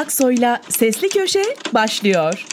Aksoy'la Sesli Köşe başlıyor.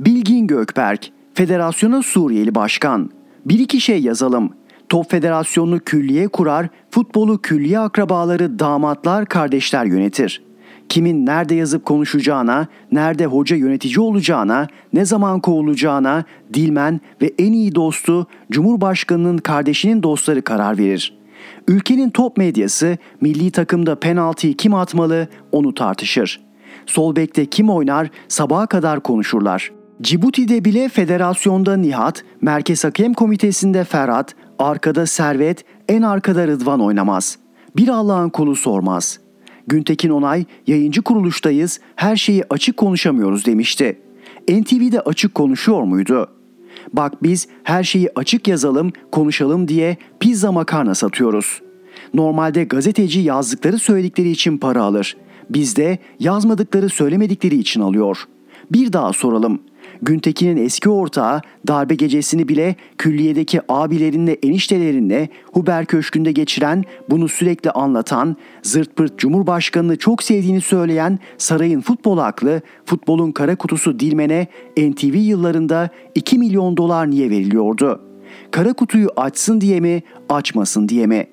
Bilgin Gökberk, Federasyona Suriyeli Başkan. Bir iki şey yazalım. Top Federasyonunu külliye kurar, futbolu külliye akrabaları, damatlar, kardeşler yönetir. Kimin nerede yazıp konuşacağına, nerede hoca yönetici olacağına, ne zaman kovulacağına Dilmen ve en iyi dostu Cumhurbaşkanının kardeşinin dostları karar verir. Ülkenin top medyası milli takımda penaltıyı kim atmalı onu tartışır. Sol bekte kim oynar sabaha kadar konuşurlar. Cibuti'de bile federasyonda Nihat, Merkez Hakem Komitesi'nde Ferhat, arkada Servet, en arkada Rıdvan oynamaz. Bir Allah'ın kulu sormaz. Güntekin Onay, yayıncı kuruluştayız, her şeyi açık konuşamıyoruz demişti. NTV'de açık konuşuyor muydu? Bak biz her şeyi açık yazalım, konuşalım diye pizza makarna satıyoruz. Normalde gazeteci yazdıkları söyledikleri için para alır. Bizde yazmadıkları söylemedikleri için alıyor. Bir daha soralım. Güntekin'in eski ortağı darbe gecesini bile külliyedeki abilerinle eniştelerinle Huber Köşkü'nde geçiren, bunu sürekli anlatan, zırt pırt Cumhurbaşkanı'nı çok sevdiğini söyleyen sarayın futbol aklı, futbolun kara kutusu Dilmen'e NTV yıllarında 2 milyon dolar niye veriliyordu? Kara kutuyu açsın diye mi, açmasın diye mi?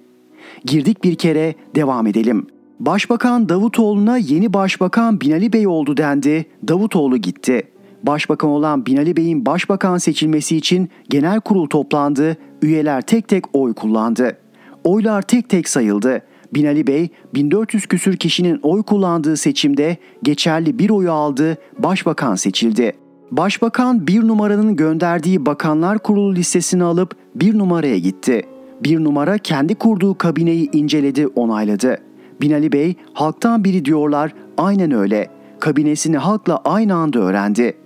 Girdik bir kere, devam edelim. Başbakan Davutoğlu'na yeni başbakan Binali Bey oldu dendi. Davutoğlu gitti. Başbakan olan Binali Bey'in başbakan seçilmesi için genel kurul toplandı, üyeler tek tek oy kullandı. Oylar tek tek sayıldı. Binali Bey 1400 küsür kişinin oy kullandığı seçimde geçerli bir oyu aldı, başbakan seçildi. Başbakan bir numaranın gönderdiği bakanlar kurulu listesini alıp bir numaraya gitti. Bir numara kendi kurduğu kabineyi inceledi, onayladı. Binali Bey halktan biri diyorlar, aynen öyle. Kabinesini halkla aynı anda öğrendi.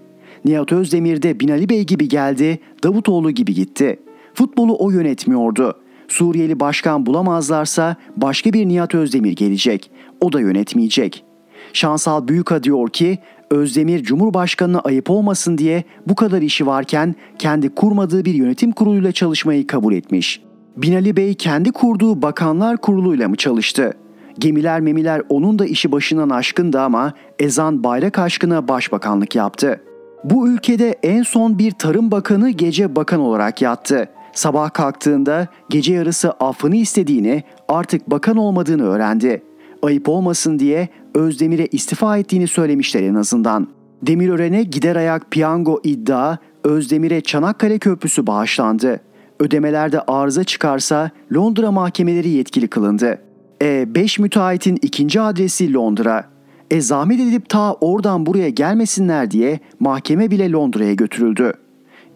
Nihat Özdemir de Binali Bey gibi geldi, Davutoğlu gibi gitti. Futbolu o yönetmiyordu. Suriyeli başkan bulamazlarsa başka bir Nihat Özdemir gelecek. O da yönetmeyecek. Şansal Büyüka diyor ki Özdemir Cumhurbaşkanına ayıp olmasın diye bu kadar işi varken kendi kurmadığı bir yönetim kuruluyla çalışmayı kabul etmiş. Binali Bey kendi kurduğu bakanlar kuruluyla mı çalıştı? Gemiler memiler onun da işi başından aşkındı ama ezan bayrak aşkına başbakanlık yaptı. Bu ülkede en son bir tarım bakanı gece bakan olarak yattı. Sabah kalktığında gece yarısı affını istediğini, artık bakan olmadığını öğrendi. Ayıp olmasın diye Özdemir'e istifa ettiğini söylemişler en azından. Demirören'e gider ayak piyango iddia, Özdemir'e Çanakkale Köprüsü bağışlandı. Ödemelerde arıza çıkarsa Londra mahkemeleri yetkili kılındı. E 5 müteahhitin ikinci adresi Londra. E zahmet edip ta oradan buraya gelmesinler diye mahkeme bile Londra'ya götürüldü.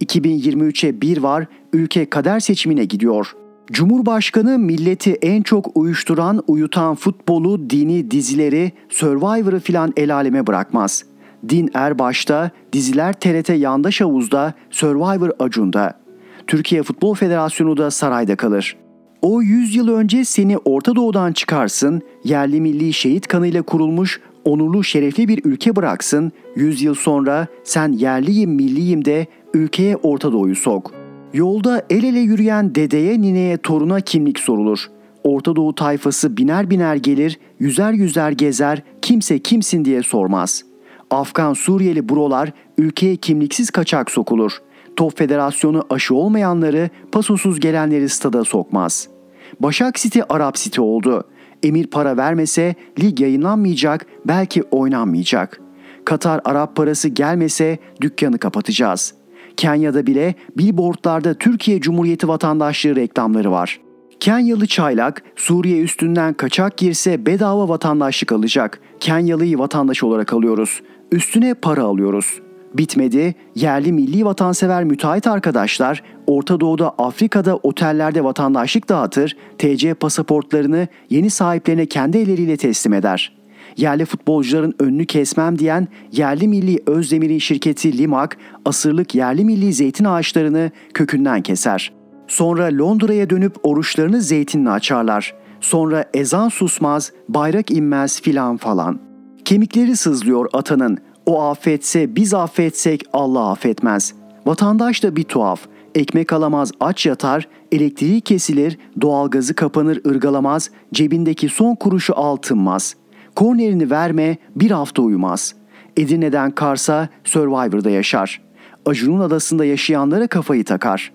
2023'e bir var, ülke kader seçimine gidiyor. Cumhurbaşkanı milleti en çok uyuşturan, uyutan futbolu, dini, dizileri, Survivor'ı filan el aleme bırakmaz. Din Erbaş'ta, diziler TRT yandaş havuzda, Survivor Acun'da. Türkiye Futbol Federasyonu da sarayda kalır. O 100 yıl önce seni Orta Doğu'dan çıkarsın, yerli milli şehit kanıyla kurulmuş onurlu şerefli bir ülke bıraksın, 100 yıl sonra sen yerliyim milliyim de ülkeye Orta Doğu'yu sok. Yolda el ele yürüyen dedeye nineye toruna kimlik sorulur. Orta Doğu tayfası biner biner gelir, yüzer yüzer gezer, kimse kimsin diye sormaz. Afgan Suriyeli brolar ülkeye kimliksiz kaçak sokulur. Top Federasyonu aşı olmayanları, pasosuz gelenleri stada sokmaz. Başak City Arap City oldu. Emir para vermese lig yayınlanmayacak, belki oynanmayacak. Katar Arap parası gelmese dükkanı kapatacağız. Kenya'da bile billboardlarda Türkiye Cumhuriyeti vatandaşlığı reklamları var. Kenyalı çaylak Suriye üstünden kaçak girse bedava vatandaşlık alacak. Kenyalıyı vatandaş olarak alıyoruz. Üstüne para alıyoruz. Bitmedi. Yerli milli vatansever müteahhit arkadaşlar Orta Doğu'da Afrika'da otellerde vatandaşlık dağıtır, TC pasaportlarını yeni sahiplerine kendi elleriyle teslim eder. Yerli futbolcuların önünü kesmem diyen yerli milli Özdemir'in şirketi Limak, asırlık yerli milli zeytin ağaçlarını kökünden keser. Sonra Londra'ya dönüp oruçlarını zeytinle açarlar. Sonra ezan susmaz, bayrak inmez filan falan. Kemikleri sızlıyor atanın. O affetse biz affetsek Allah affetmez. Vatandaş da bir tuhaf. ekmek alamaz aç yatar, elektriği kesilir, doğalgazı kapanır ırgalamaz, cebindeki son kuruşu altınmaz. Kornerini verme bir hafta uyumaz. Edirne'den Kars'a Survivor'da yaşar. Acun'un adasında yaşayanlara kafayı takar.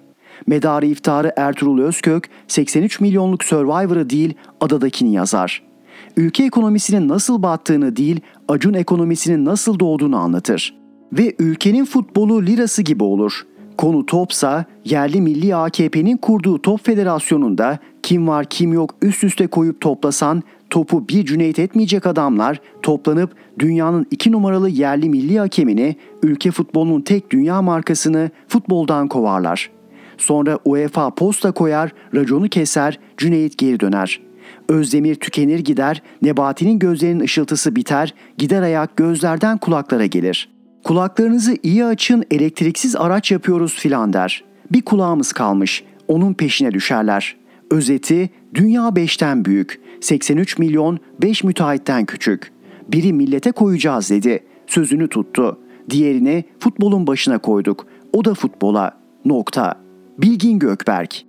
Medarı iftarı Ertuğrul Özkök 83 milyonluk Survivor'ı değil adadakini yazar. Ülke ekonomisinin nasıl battığını değil Acun ekonomisinin nasıl doğduğunu anlatır. Ve ülkenin futbolu lirası gibi olur. Konu topsa yerli milli AKP'nin kurduğu top federasyonunda kim var kim yok üst üste koyup toplasan topu bir cüneyt etmeyecek adamlar toplanıp dünyanın iki numaralı yerli milli hakemini, ülke futbolunun tek dünya markasını futboldan kovarlar. Sonra UEFA posta koyar, raconu keser, Cüneyt geri döner. Özdemir tükenir gider, Nebati'nin gözlerinin ışıltısı biter, gider ayak gözlerden kulaklara gelir. Kulaklarınızı iyi açın, elektriksiz araç yapıyoruz filan der. Bir kulağımız kalmış, onun peşine düşerler. Özeti, dünya beşten büyük, 83 milyon 5 müteahhitten küçük. Biri millete koyacağız dedi, sözünü tuttu. Diğerini futbolun başına koyduk, o da futbola. Nokta. Bilgin Gökberk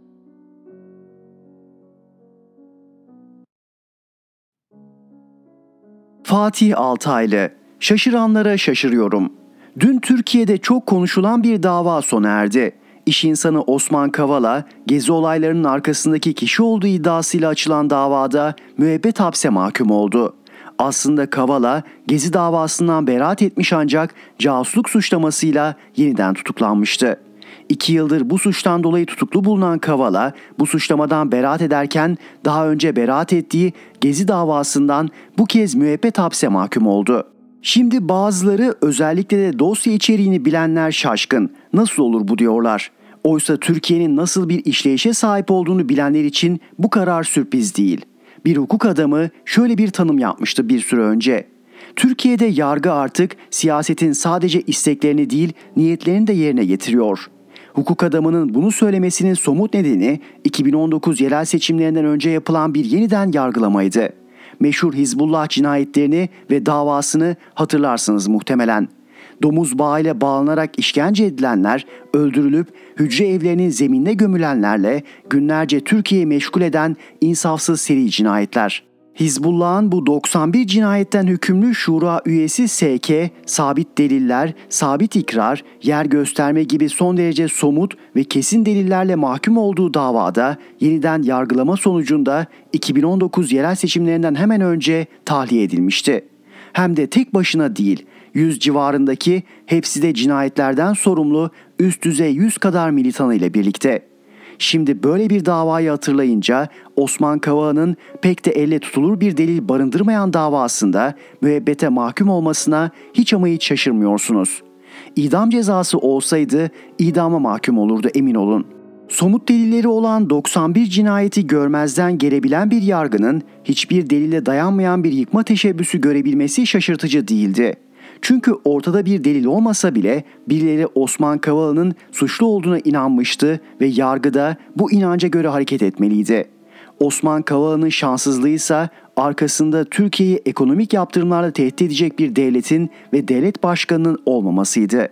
Fatih Altaylı Şaşıranlara şaşırıyorum. Dün Türkiye'de çok konuşulan bir dava sona erdi. İş insanı Osman Kavala, gezi olaylarının arkasındaki kişi olduğu iddiasıyla açılan davada müebbet hapse mahkum oldu. Aslında Kavala gezi davasından beraat etmiş ancak casusluk suçlamasıyla yeniden tutuklanmıştı. İki yıldır bu suçtan dolayı tutuklu bulunan Kavala bu suçlamadan beraat ederken daha önce beraat ettiği Gezi davasından bu kez müebbet hapse mahkum oldu. Şimdi bazıları özellikle de dosya içeriğini bilenler şaşkın. Nasıl olur bu diyorlar. Oysa Türkiye'nin nasıl bir işleyişe sahip olduğunu bilenler için bu karar sürpriz değil. Bir hukuk adamı şöyle bir tanım yapmıştı bir süre önce. Türkiye'de yargı artık siyasetin sadece isteklerini değil niyetlerini de yerine getiriyor. Hukuk adamının bunu söylemesinin somut nedeni 2019 yerel seçimlerinden önce yapılan bir yeniden yargılamaydı. Meşhur Hizbullah cinayetlerini ve davasını hatırlarsınız muhtemelen. Domuz bağıyla bağlanarak işkence edilenler, öldürülüp hücre evlerinin zeminine gömülenlerle günlerce Türkiye'yi meşgul eden insafsız seri cinayetler. Hizbullah'ın bu 91 cinayetten hükümlü şura üyesi SK, sabit deliller, sabit ikrar, yer gösterme gibi son derece somut ve kesin delillerle mahkum olduğu davada yeniden yargılama sonucunda 2019 yerel seçimlerinden hemen önce tahliye edilmişti. Hem de tek başına değil, 100 civarındaki hepsi de cinayetlerden sorumlu üst düzey 100 kadar militanı ile birlikte. Şimdi böyle bir davayı hatırlayınca Osman Kavala'nın pek de elle tutulur bir delil barındırmayan davasında müebbete mahkum olmasına hiç ama hiç şaşırmıyorsunuz. İdam cezası olsaydı idama mahkum olurdu emin olun. Somut delilleri olan 91 cinayeti görmezden gelebilen bir yargının hiçbir delile dayanmayan bir yıkma teşebbüsü görebilmesi şaşırtıcı değildi. Çünkü ortada bir delil olmasa bile birileri Osman Kavala'nın suçlu olduğuna inanmıştı ve yargıda bu inanca göre hareket etmeliydi. Osman Kavala'nın şanssızlığı ise arkasında Türkiye'yi ekonomik yaptırımlarla tehdit edecek bir devletin ve devlet başkanının olmamasıydı.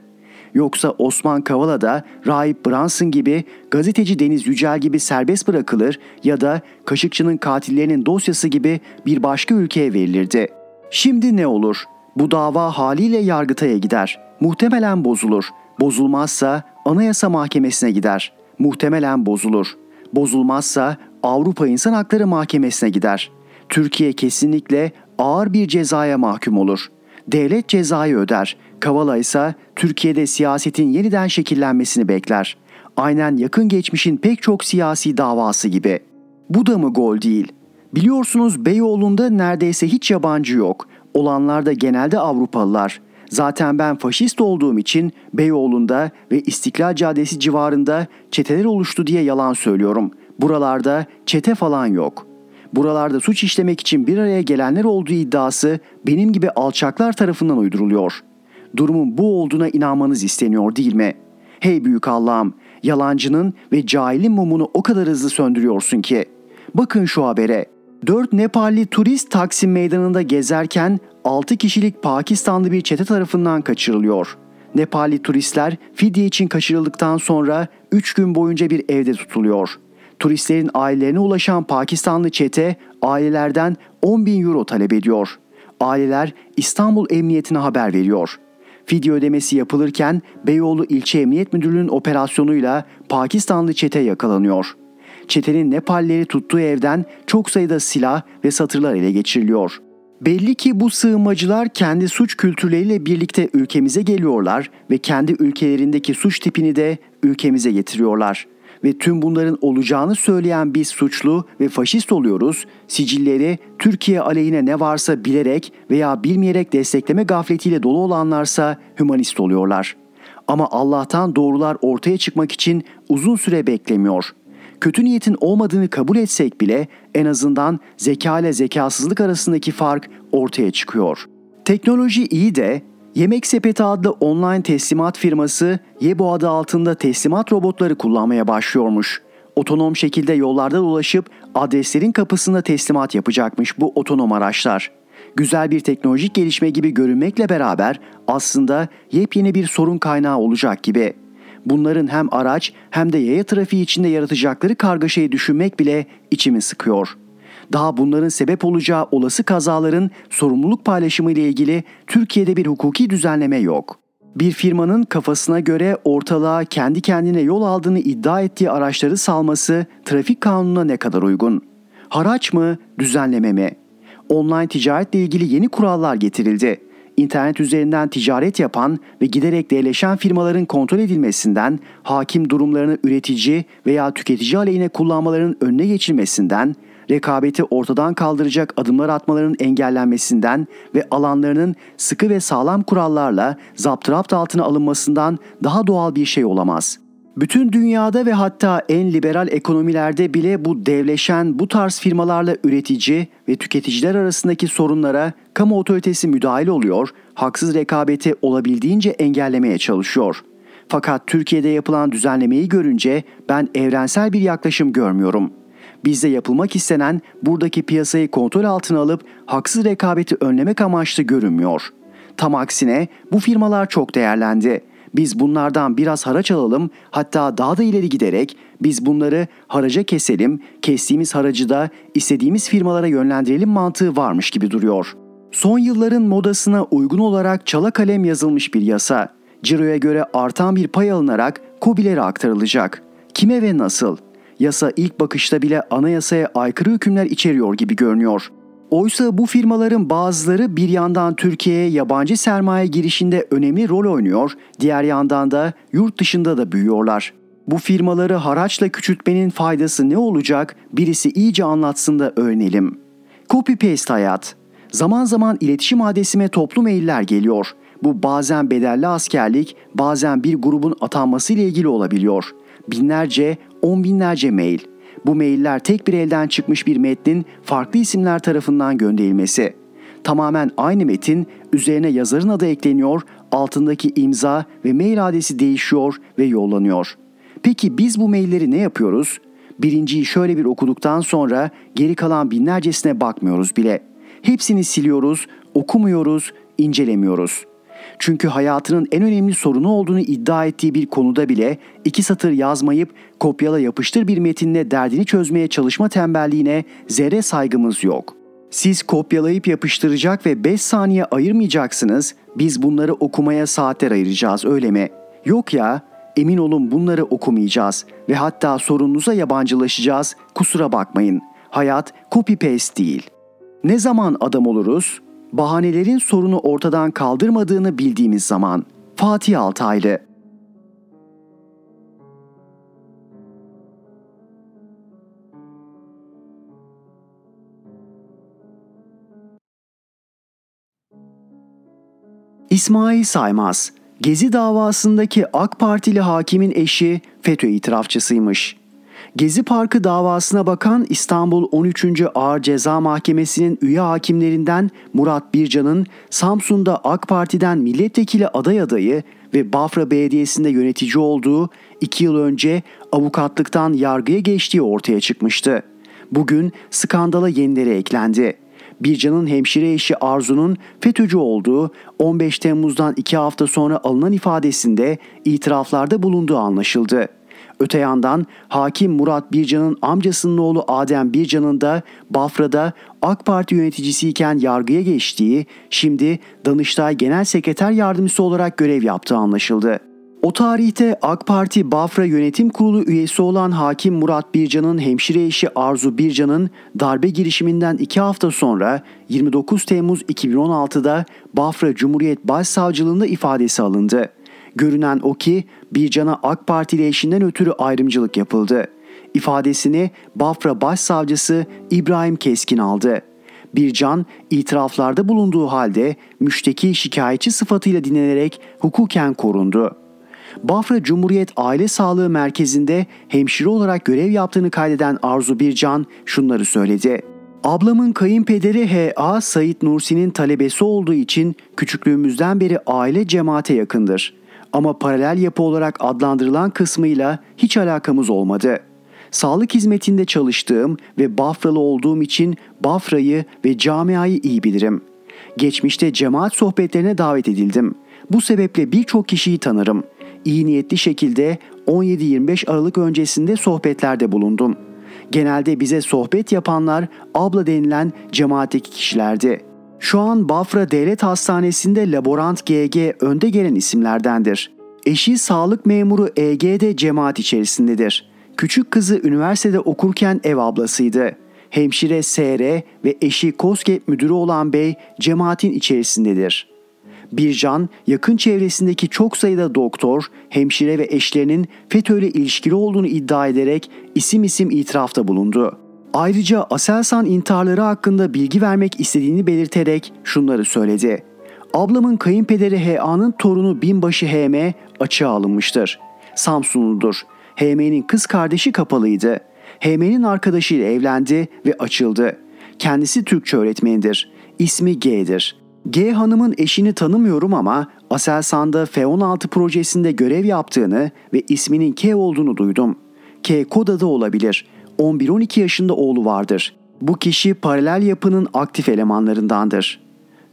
Yoksa Osman Kavala da Rahip Brunson gibi, gazeteci Deniz Yücel gibi serbest bırakılır ya da Kaşıkçı'nın katillerinin dosyası gibi bir başka ülkeye verilirdi. Şimdi ne olur? Bu dava haliyle Yargıtay'a gider. Muhtemelen bozulur. Bozulmazsa Anayasa Mahkemesi'ne gider. Muhtemelen bozulur. Bozulmazsa Avrupa İnsan Hakları Mahkemesi'ne gider. Türkiye kesinlikle ağır bir cezaya mahkum olur. Devlet cezayı öder. Kavala ise Türkiye'de siyasetin yeniden şekillenmesini bekler. Aynen yakın geçmişin pek çok siyasi davası gibi. Bu da mı gol değil? Biliyorsunuz Beyoğlu'nda neredeyse hiç yabancı yok. Olanlar da genelde Avrupalılar. Zaten ben faşist olduğum için Beyoğlu'nda ve İstiklal Caddesi civarında çeteler oluştu diye yalan söylüyorum. Buralarda çete falan yok. Buralarda suç işlemek için bir araya gelenler olduğu iddiası benim gibi alçaklar tarafından uyduruluyor. Durumun bu olduğuna inanmanız isteniyor değil mi? Hey büyük Allah'ım, yalancının ve cahilin mumunu o kadar hızlı söndürüyorsun ki. Bakın şu habere. 4 Nepalli turist Taksim Meydanı'nda gezerken 6 kişilik Pakistanlı bir çete tarafından kaçırılıyor. Nepalli turistler fidye için kaçırıldıktan sonra 3 gün boyunca bir evde tutuluyor. Turistlerin ailelerine ulaşan Pakistanlı çete ailelerden 10 bin euro talep ediyor. Aileler İstanbul Emniyetine haber veriyor. Fidye ödemesi yapılırken Beyoğlu İlçe Emniyet Müdürlüğü'nün operasyonuyla Pakistanlı çete yakalanıyor. Çetenin Nepalleri tuttuğu evden çok sayıda silah ve satırlar ele geçiriliyor. Belli ki bu sığınmacılar kendi suç kültürleriyle birlikte ülkemize geliyorlar ve kendi ülkelerindeki suç tipini de ülkemize getiriyorlar. Ve tüm bunların olacağını söyleyen biz suçlu ve faşist oluyoruz, sicilleri Türkiye aleyhine ne varsa bilerek veya bilmeyerek destekleme gafletiyle dolu olanlarsa hümanist oluyorlar. Ama Allah'tan doğrular ortaya çıkmak için uzun süre beklemiyor.'' Kötü niyetin olmadığını kabul etsek bile en azından zeka ile zekasızlık arasındaki fark ortaya çıkıyor. Teknoloji iyi de Yemek Sepeti adlı online teslimat firması Yebo adı altında teslimat robotları kullanmaya başlıyormuş. Otonom şekilde yollarda dolaşıp adreslerin kapısında teslimat yapacakmış bu otonom araçlar. Güzel bir teknolojik gelişme gibi görünmekle beraber aslında yepyeni bir sorun kaynağı olacak gibi bunların hem araç hem de yaya trafiği içinde yaratacakları kargaşayı düşünmek bile içimi sıkıyor. Daha bunların sebep olacağı olası kazaların sorumluluk paylaşımı ile ilgili Türkiye'de bir hukuki düzenleme yok. Bir firmanın kafasına göre ortalığa kendi kendine yol aldığını iddia ettiği araçları salması trafik kanununa ne kadar uygun? Haraç mı, düzenleme mi? Online ticaretle ilgili yeni kurallar getirildi internet üzerinden ticaret yapan ve giderek değerleşen firmaların kontrol edilmesinden, hakim durumlarını üretici veya tüketici aleyhine kullanmalarının önüne geçilmesinden, rekabeti ortadan kaldıracak adımlar atmalarının engellenmesinden ve alanlarının sıkı ve sağlam kurallarla zapturapt altına alınmasından daha doğal bir şey olamaz. Bütün dünyada ve hatta en liberal ekonomilerde bile bu devleşen bu tarz firmalarla üretici ve tüketiciler arasındaki sorunlara kamu otoritesi müdahil oluyor, haksız rekabeti olabildiğince engellemeye çalışıyor. Fakat Türkiye'de yapılan düzenlemeyi görünce ben evrensel bir yaklaşım görmüyorum. Bizde yapılmak istenen buradaki piyasayı kontrol altına alıp haksız rekabeti önlemek amaçlı görünmüyor. Tam aksine bu firmalar çok değerlendi biz bunlardan biraz haraç alalım hatta daha da ileri giderek biz bunları haraca keselim, kestiğimiz haracı da istediğimiz firmalara yönlendirelim mantığı varmış gibi duruyor. Son yılların modasına uygun olarak çala kalem yazılmış bir yasa. Ciro'ya göre artan bir pay alınarak KOBİ'lere aktarılacak. Kime ve nasıl? Yasa ilk bakışta bile anayasaya aykırı hükümler içeriyor gibi görünüyor. Oysa bu firmaların bazıları bir yandan Türkiye'ye yabancı sermaye girişinde önemli rol oynuyor, diğer yandan da yurt dışında da büyüyorlar. Bu firmaları haraçla küçültmenin faydası ne olacak birisi iyice anlatsın da öğrenelim. Copy paste hayat. Zaman zaman iletişim adresime toplu mailler geliyor. Bu bazen bedelli askerlik, bazen bir grubun atanması ile ilgili olabiliyor. Binlerce, on binlerce mail. Bu mailler tek bir elden çıkmış bir metnin farklı isimler tarafından gönderilmesi. Tamamen aynı metin üzerine yazarın adı ekleniyor, altındaki imza ve mail adresi değişiyor ve yollanıyor. Peki biz bu mailleri ne yapıyoruz? Birinciyi şöyle bir okuduktan sonra geri kalan binlercesine bakmıyoruz bile. Hepsini siliyoruz, okumuyoruz, incelemiyoruz.'' Çünkü hayatının en önemli sorunu olduğunu iddia ettiği bir konuda bile iki satır yazmayıp kopyala yapıştır bir metinle derdini çözmeye çalışma tembelliğine zerre saygımız yok. Siz kopyalayıp yapıştıracak ve 5 saniye ayırmayacaksınız, biz bunları okumaya saatler ayıracağız öyle mi? Yok ya, emin olun bunları okumayacağız ve hatta sorununuza yabancılaşacağız, kusura bakmayın. Hayat copy paste değil. Ne zaman adam oluruz? Bahanelerin sorunu ortadan kaldırmadığını bildiğimiz zaman Fatih Altaylı İsmail Saymaz, Gezi davasındaki AK Partili hakimin eşi FETÖ itirafçısıymış. Gezi Parkı davasına bakan İstanbul 13. Ağır Ceza Mahkemesi'nin üye hakimlerinden Murat Bircan'ın Samsun'da AK Parti'den milletvekili aday adayı ve Bafra Belediyesi'nde yönetici olduğu iki yıl önce avukatlıktan yargıya geçtiği ortaya çıkmıştı. Bugün skandala yenileri eklendi. Bircan'ın hemşire eşi Arzu'nun FETÖ'cü olduğu 15 Temmuz'dan 2 hafta sonra alınan ifadesinde itiraflarda bulunduğu anlaşıldı. Öte yandan hakim Murat Bircan'ın amcasının oğlu Adem Bircan'ın da Bafra'da AK Parti yöneticisiyken yargıya geçtiği, şimdi Danıştay Genel Sekreter Yardımcısı olarak görev yaptığı anlaşıldı. O tarihte AK Parti Bafra Yönetim Kurulu üyesi olan Hakim Murat Bircan'ın hemşire eşi Arzu Bircan'ın darbe girişiminden iki hafta sonra 29 Temmuz 2016'da Bafra Cumhuriyet Başsavcılığında ifadesi alındı. Görünen o ki Bircan'a AK Partili eşinden ötürü ayrımcılık yapıldı. İfadesini Bafra Başsavcısı İbrahim Keskin aldı. Bircan itiraflarda bulunduğu halde müşteki şikayetçi sıfatıyla dinlenerek hukuken korundu. Bafra Cumhuriyet Aile Sağlığı Merkezi'nde hemşire olarak görev yaptığını kaydeden Arzu Bircan şunları söyledi. Ablamın kayınpederi H.A. Sayit Nursi'nin talebesi olduğu için küçüklüğümüzden beri aile cemaate yakındır. Ama paralel yapı olarak adlandırılan kısmıyla hiç alakamız olmadı. Sağlık hizmetinde çalıştığım ve Bafralı olduğum için Bafra'yı ve camiayı iyi bilirim. Geçmişte cemaat sohbetlerine davet edildim. Bu sebeple birçok kişiyi tanırım iyi niyetli şekilde 17-25 Aralık öncesinde sohbetlerde bulundum. Genelde bize sohbet yapanlar abla denilen cemaatteki kişilerdi. Şu an Bafra Devlet Hastanesi'nde laborant GG önde gelen isimlerdendir. Eşi sağlık memuru EG de cemaat içerisindedir. Küçük kızı üniversitede okurken ev ablasıydı. Hemşire SR ve eşi KOSGEB müdürü olan bey cemaatin içerisindedir.'' Bircan, yakın çevresindeki çok sayıda doktor, hemşire ve eşlerinin FETÖ ile ilişkili olduğunu iddia ederek isim isim itirafta bulundu. Ayrıca Aselsan intiharları hakkında bilgi vermek istediğini belirterek şunları söyledi. Ablamın kayınpederi H.A.'nın torunu binbaşı H.M. açığa alınmıştır. Samsunludur. H.M.'nin kız kardeşi kapalıydı. H.M.'nin arkadaşıyla evlendi ve açıldı. Kendisi Türkçe öğretmenidir. İsmi G'dir. G Hanım'ın eşini tanımıyorum ama Aselsan'da F-16 projesinde görev yaptığını ve isminin K olduğunu duydum. K kod adı olabilir. 11-12 yaşında oğlu vardır. Bu kişi paralel yapının aktif elemanlarındandır.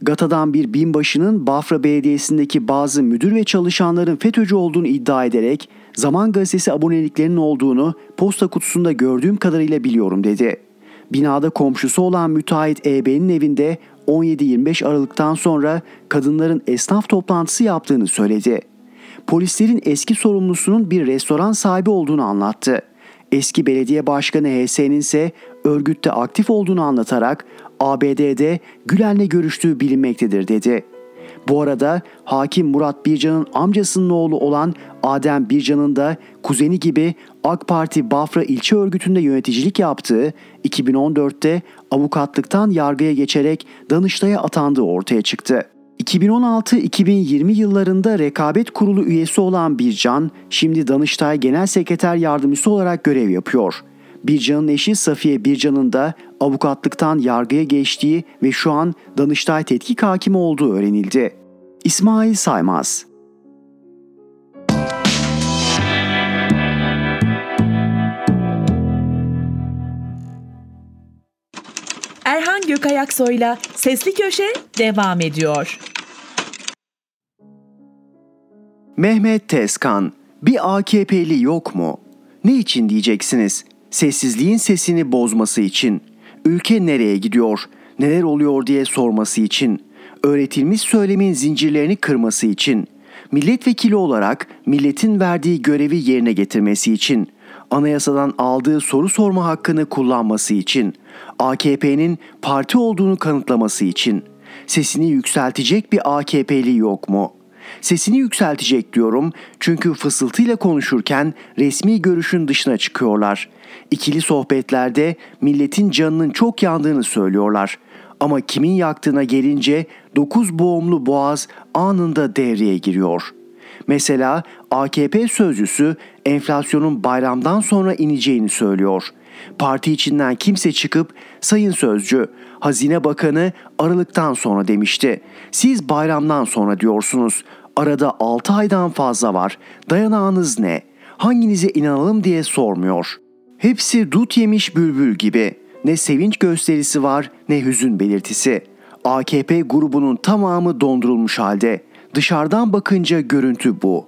Gata'dan bir binbaşının Bafra Belediyesi'ndeki bazı müdür ve çalışanların FETÖ'cü olduğunu iddia ederek Zaman Gazetesi aboneliklerinin olduğunu posta kutusunda gördüğüm kadarıyla biliyorum dedi. Binada komşusu olan müteahhit EB'nin evinde 17-25 Aralık'tan sonra kadınların esnaf toplantısı yaptığını söyledi. Polislerin eski sorumlusunun bir restoran sahibi olduğunu anlattı. Eski belediye başkanı HS'nin ise örgütte aktif olduğunu anlatarak ABD'de Gülen'le görüştüğü bilinmektedir dedi. Bu arada hakim Murat Bircan'ın amcasının oğlu olan Adem Bircan'ın da kuzeni gibi AK Parti Bafra ilçe örgütünde yöneticilik yaptığı 2014'te avukatlıktan yargıya geçerek Danıştay'a atandığı ortaya çıktı. 2016-2020 yıllarında rekabet kurulu üyesi olan Bircan, şimdi Danıştay Genel Sekreter Yardımcısı olarak görev yapıyor. Bircan'ın eşi Safiye Bircan'ın da avukatlıktan yargıya geçtiği ve şu an Danıştay tetkik hakimi olduğu öğrenildi. İsmail Saymaz Erhan Gökayaksoy'la Sesli Köşe devam ediyor. Mehmet Tezkan, bir AKP'li yok mu? Ne için diyeceksiniz? Sessizliğin sesini bozması için. Ülke nereye gidiyor? Neler oluyor diye sorması için. Öğretilmiş söylemin zincirlerini kırması için. Milletvekili olarak milletin verdiği görevi yerine getirmesi için. Anayasadan aldığı soru sorma hakkını kullanması için. AKP'nin parti olduğunu kanıtlaması için. Sesini yükseltecek bir AKP'li yok mu?'' Sesini yükseltecek diyorum çünkü fısıltıyla konuşurken resmi görüşün dışına çıkıyorlar. İkili sohbetlerde milletin canının çok yandığını söylüyorlar. Ama kimin yaktığına gelince dokuz boğumlu boğaz anında devreye giriyor. Mesela AKP sözcüsü enflasyonun bayramdan sonra ineceğini söylüyor. Parti içinden kimse çıkıp sayın sözcü Hazine Bakanı Aralıktan sonra demişti. Siz bayramdan sonra diyorsunuz. Arada 6 aydan fazla var. Dayanağınız ne? Hanginize inanalım diye sormuyor. Hepsi dut yemiş bülbül gibi. ne sevinç gösterisi var ne hüzün belirtisi. AKP grubunun tamamı dondurulmuş halde. Dışarıdan bakınca görüntü bu.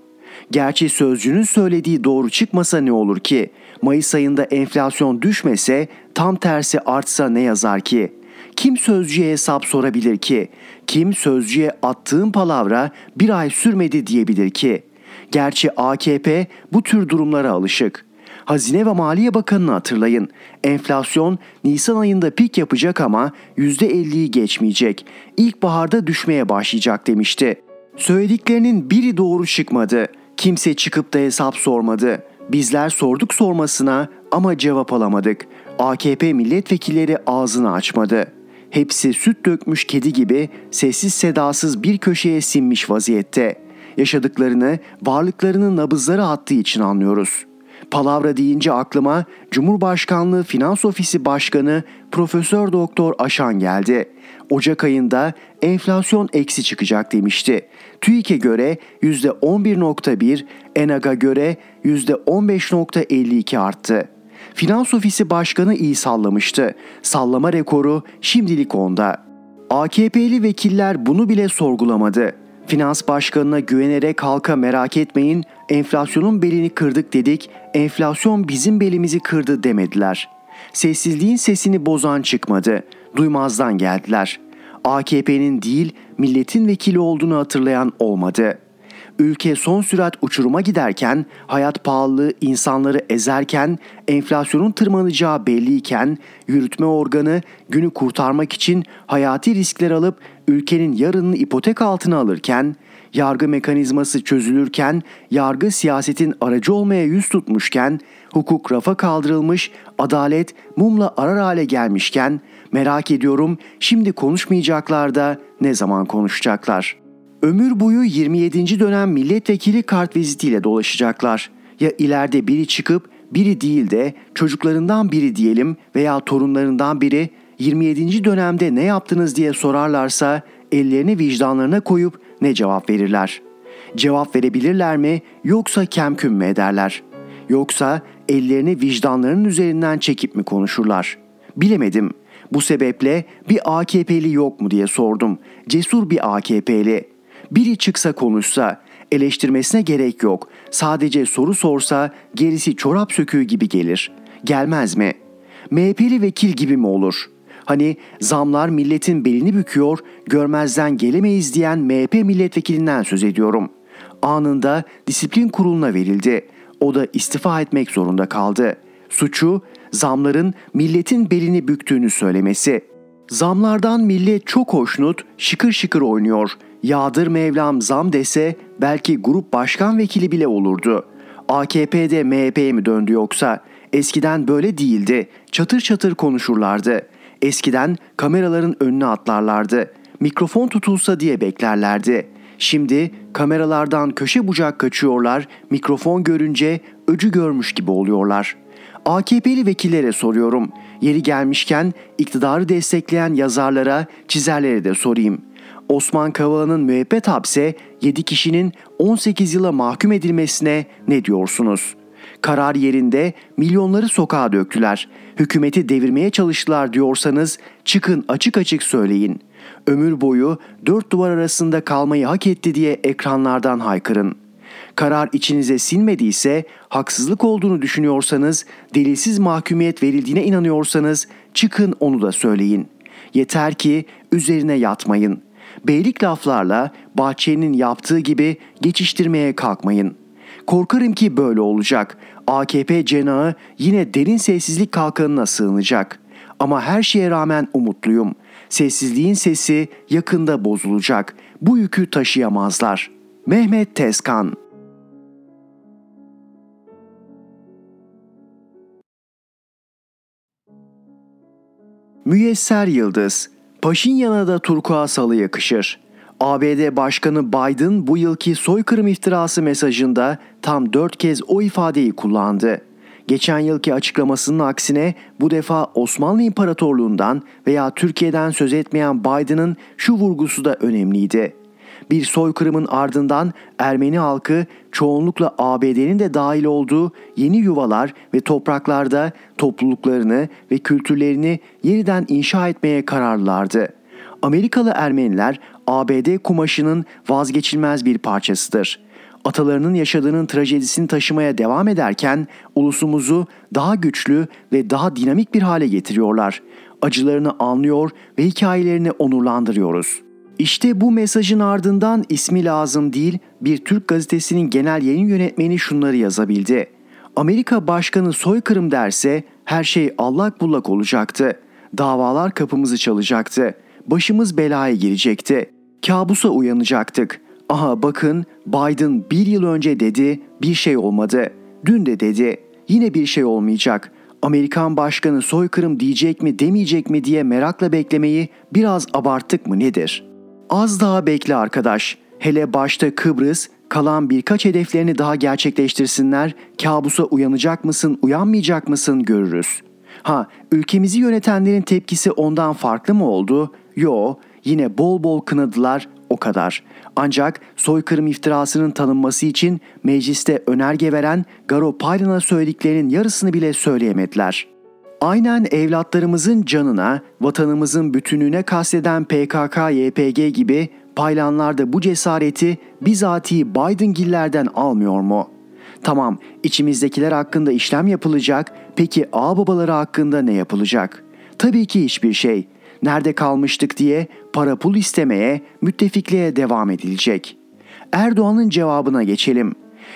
Gerçi sözcünün söylediği doğru çıkmasa ne olur ki? Mayıs ayında enflasyon düşmese tam tersi artsa ne yazar ki? Kim sözcüye hesap sorabilir ki? Kim sözcüye attığım palavra bir ay sürmedi diyebilir ki? Gerçi AKP bu tür durumlara alışık. Hazine ve Maliye Bakanı'nı hatırlayın. Enflasyon Nisan ayında pik yapacak ama %50'yi geçmeyecek. İlkbaharda düşmeye başlayacak demişti. Söylediklerinin biri doğru çıkmadı. Kimse çıkıp da hesap sormadı. Bizler sorduk sormasına ama cevap alamadık. AKP milletvekilleri ağzını açmadı. Hepsi süt dökmüş kedi gibi sessiz sedasız bir köşeye sinmiş vaziyette. Yaşadıklarını, varlıklarını nabızları attığı için anlıyoruz. Palavra deyince aklıma Cumhurbaşkanlığı Finans Ofisi Başkanı Profesör Doktor Aşan geldi. Ocak ayında enflasyon eksi çıkacak demişti. TÜİK'e göre %11.1, ENAG'a göre %15.52 arttı. Finans Ofisi Başkanı iyi sallamıştı. Sallama rekoru şimdilik onda. AKP'li vekiller bunu bile sorgulamadı. Finans Başkanı'na güvenerek halka merak etmeyin, enflasyonun belini kırdık dedik, enflasyon bizim belimizi kırdı demediler. Sessizliğin sesini bozan çıkmadı, duymazdan geldiler. AKP'nin değil, milletin vekili olduğunu hatırlayan olmadı.'' Ülke son sürat uçuruma giderken, hayat pahalılığı insanları ezerken, enflasyonun tırmanacağı belliyken, yürütme organı günü kurtarmak için hayati riskler alıp ülkenin yarınını ipotek altına alırken, yargı mekanizması çözülürken, yargı siyasetin aracı olmaya yüz tutmuşken, hukuk rafa kaldırılmış, adalet mumla arar hale gelmişken, merak ediyorum şimdi konuşmayacaklar da ne zaman konuşacaklar?'' Ömür boyu 27. dönem milletvekili kart vizitiyle dolaşacaklar. Ya ileride biri çıkıp biri değil de çocuklarından biri diyelim veya torunlarından biri 27. dönemde ne yaptınız diye sorarlarsa ellerini vicdanlarına koyup ne cevap verirler? Cevap verebilirler mi yoksa kemküm mü ederler? Yoksa ellerini vicdanlarının üzerinden çekip mi konuşurlar? Bilemedim. Bu sebeple bir AKP'li yok mu diye sordum. Cesur bir AKP'li. Biri çıksa konuşsa, eleştirmesine gerek yok. Sadece soru sorsa gerisi çorap söküğü gibi gelir. Gelmez mi? MHP'li vekil gibi mi olur? Hani zamlar milletin belini büküyor, görmezden gelemeyiz diyen MHP milletvekilinden söz ediyorum. Anında disiplin kuruluna verildi. O da istifa etmek zorunda kaldı. Suçu zamların milletin belini büktüğünü söylemesi. Zamlardan millet çok hoşnut, şıkır şıkır oynuyor. Yağdır Mevlam zam dese belki grup başkan vekili bile olurdu. AKP'de MHP'ye mi döndü yoksa? Eskiden böyle değildi. Çatır çatır konuşurlardı. Eskiden kameraların önüne atlarlardı. Mikrofon tutulsa diye beklerlerdi. Şimdi kameralardan köşe bucak kaçıyorlar, mikrofon görünce öcü görmüş gibi oluyorlar. AKP'li vekillere soruyorum. Yeri gelmişken iktidarı destekleyen yazarlara, çizerlere de sorayım.'' Osman Kavala'nın müebbet hapse 7 kişinin 18 yıla mahkum edilmesine ne diyorsunuz? Karar yerinde milyonları sokağa döktüler. Hükümeti devirmeye çalıştılar diyorsanız çıkın açık açık söyleyin. Ömür boyu dört duvar arasında kalmayı hak etti diye ekranlardan haykırın. Karar içinize sinmediyse, haksızlık olduğunu düşünüyorsanız, delilsiz mahkumiyet verildiğine inanıyorsanız çıkın onu da söyleyin. Yeter ki üzerine yatmayın.'' Beylik laflarla Bahçeli'nin yaptığı gibi geçiştirmeye kalkmayın. Korkarım ki böyle olacak. AKP cenahı yine derin sessizlik kalkanına sığınacak. Ama her şeye rağmen umutluyum. Sessizliğin sesi yakında bozulacak. Bu yükü taşıyamazlar. Mehmet Tezkan Müyesser Yıldız Paşinyan'a da turkuaz halı yakışır. ABD Başkanı Biden bu yılki soykırım iftirası mesajında tam dört kez o ifadeyi kullandı. Geçen yılki açıklamasının aksine bu defa Osmanlı İmparatorluğundan veya Türkiye'den söz etmeyen Biden'ın şu vurgusu da önemliydi. Bir soykırımın ardından Ermeni halkı çoğunlukla ABD'nin de dahil olduğu yeni yuvalar ve topraklarda topluluklarını ve kültürlerini yeniden inşa etmeye kararlılardı. Amerikalı Ermeniler ABD kumaşının vazgeçilmez bir parçasıdır. Atalarının yaşadığının trajedisini taşımaya devam ederken ulusumuzu daha güçlü ve daha dinamik bir hale getiriyorlar. Acılarını anlıyor ve hikayelerini onurlandırıyoruz. İşte bu mesajın ardından ismi lazım değil bir Türk gazetesinin genel yayın yönetmeni şunları yazabildi. Amerika başkanı soykırım derse her şey allak bullak olacaktı. Davalar kapımızı çalacaktı. Başımız belaya girecekti. Kabusa uyanacaktık. Aha bakın Biden bir yıl önce dedi bir şey olmadı. Dün de dedi yine bir şey olmayacak. Amerikan başkanı soykırım diyecek mi demeyecek mi diye merakla beklemeyi biraz abarttık mı nedir? Az daha bekle arkadaş. Hele başta Kıbrıs, kalan birkaç hedeflerini daha gerçekleştirsinler. Kabusa uyanacak mısın, uyanmayacak mısın görürüz. Ha, ülkemizi yönetenlerin tepkisi ondan farklı mı oldu? Yo, yine bol bol kınadılar, o kadar. Ancak soykırım iftirasının tanınması için mecliste önerge veren Garo Paylan'a söylediklerinin yarısını bile söyleyemediler. Aynen evlatlarımızın canına, vatanımızın bütünlüğüne kasteden PKK, YPG gibi paylanlar da bu cesareti bizatihi Biden-gillerden almıyor mu? Tamam, içimizdekiler hakkında işlem yapılacak, peki ağababaları hakkında ne yapılacak? Tabii ki hiçbir şey nerede kalmıştık diye para pul istemeye, müttefikliğe devam edilecek. Erdoğan'ın cevabına geçelim.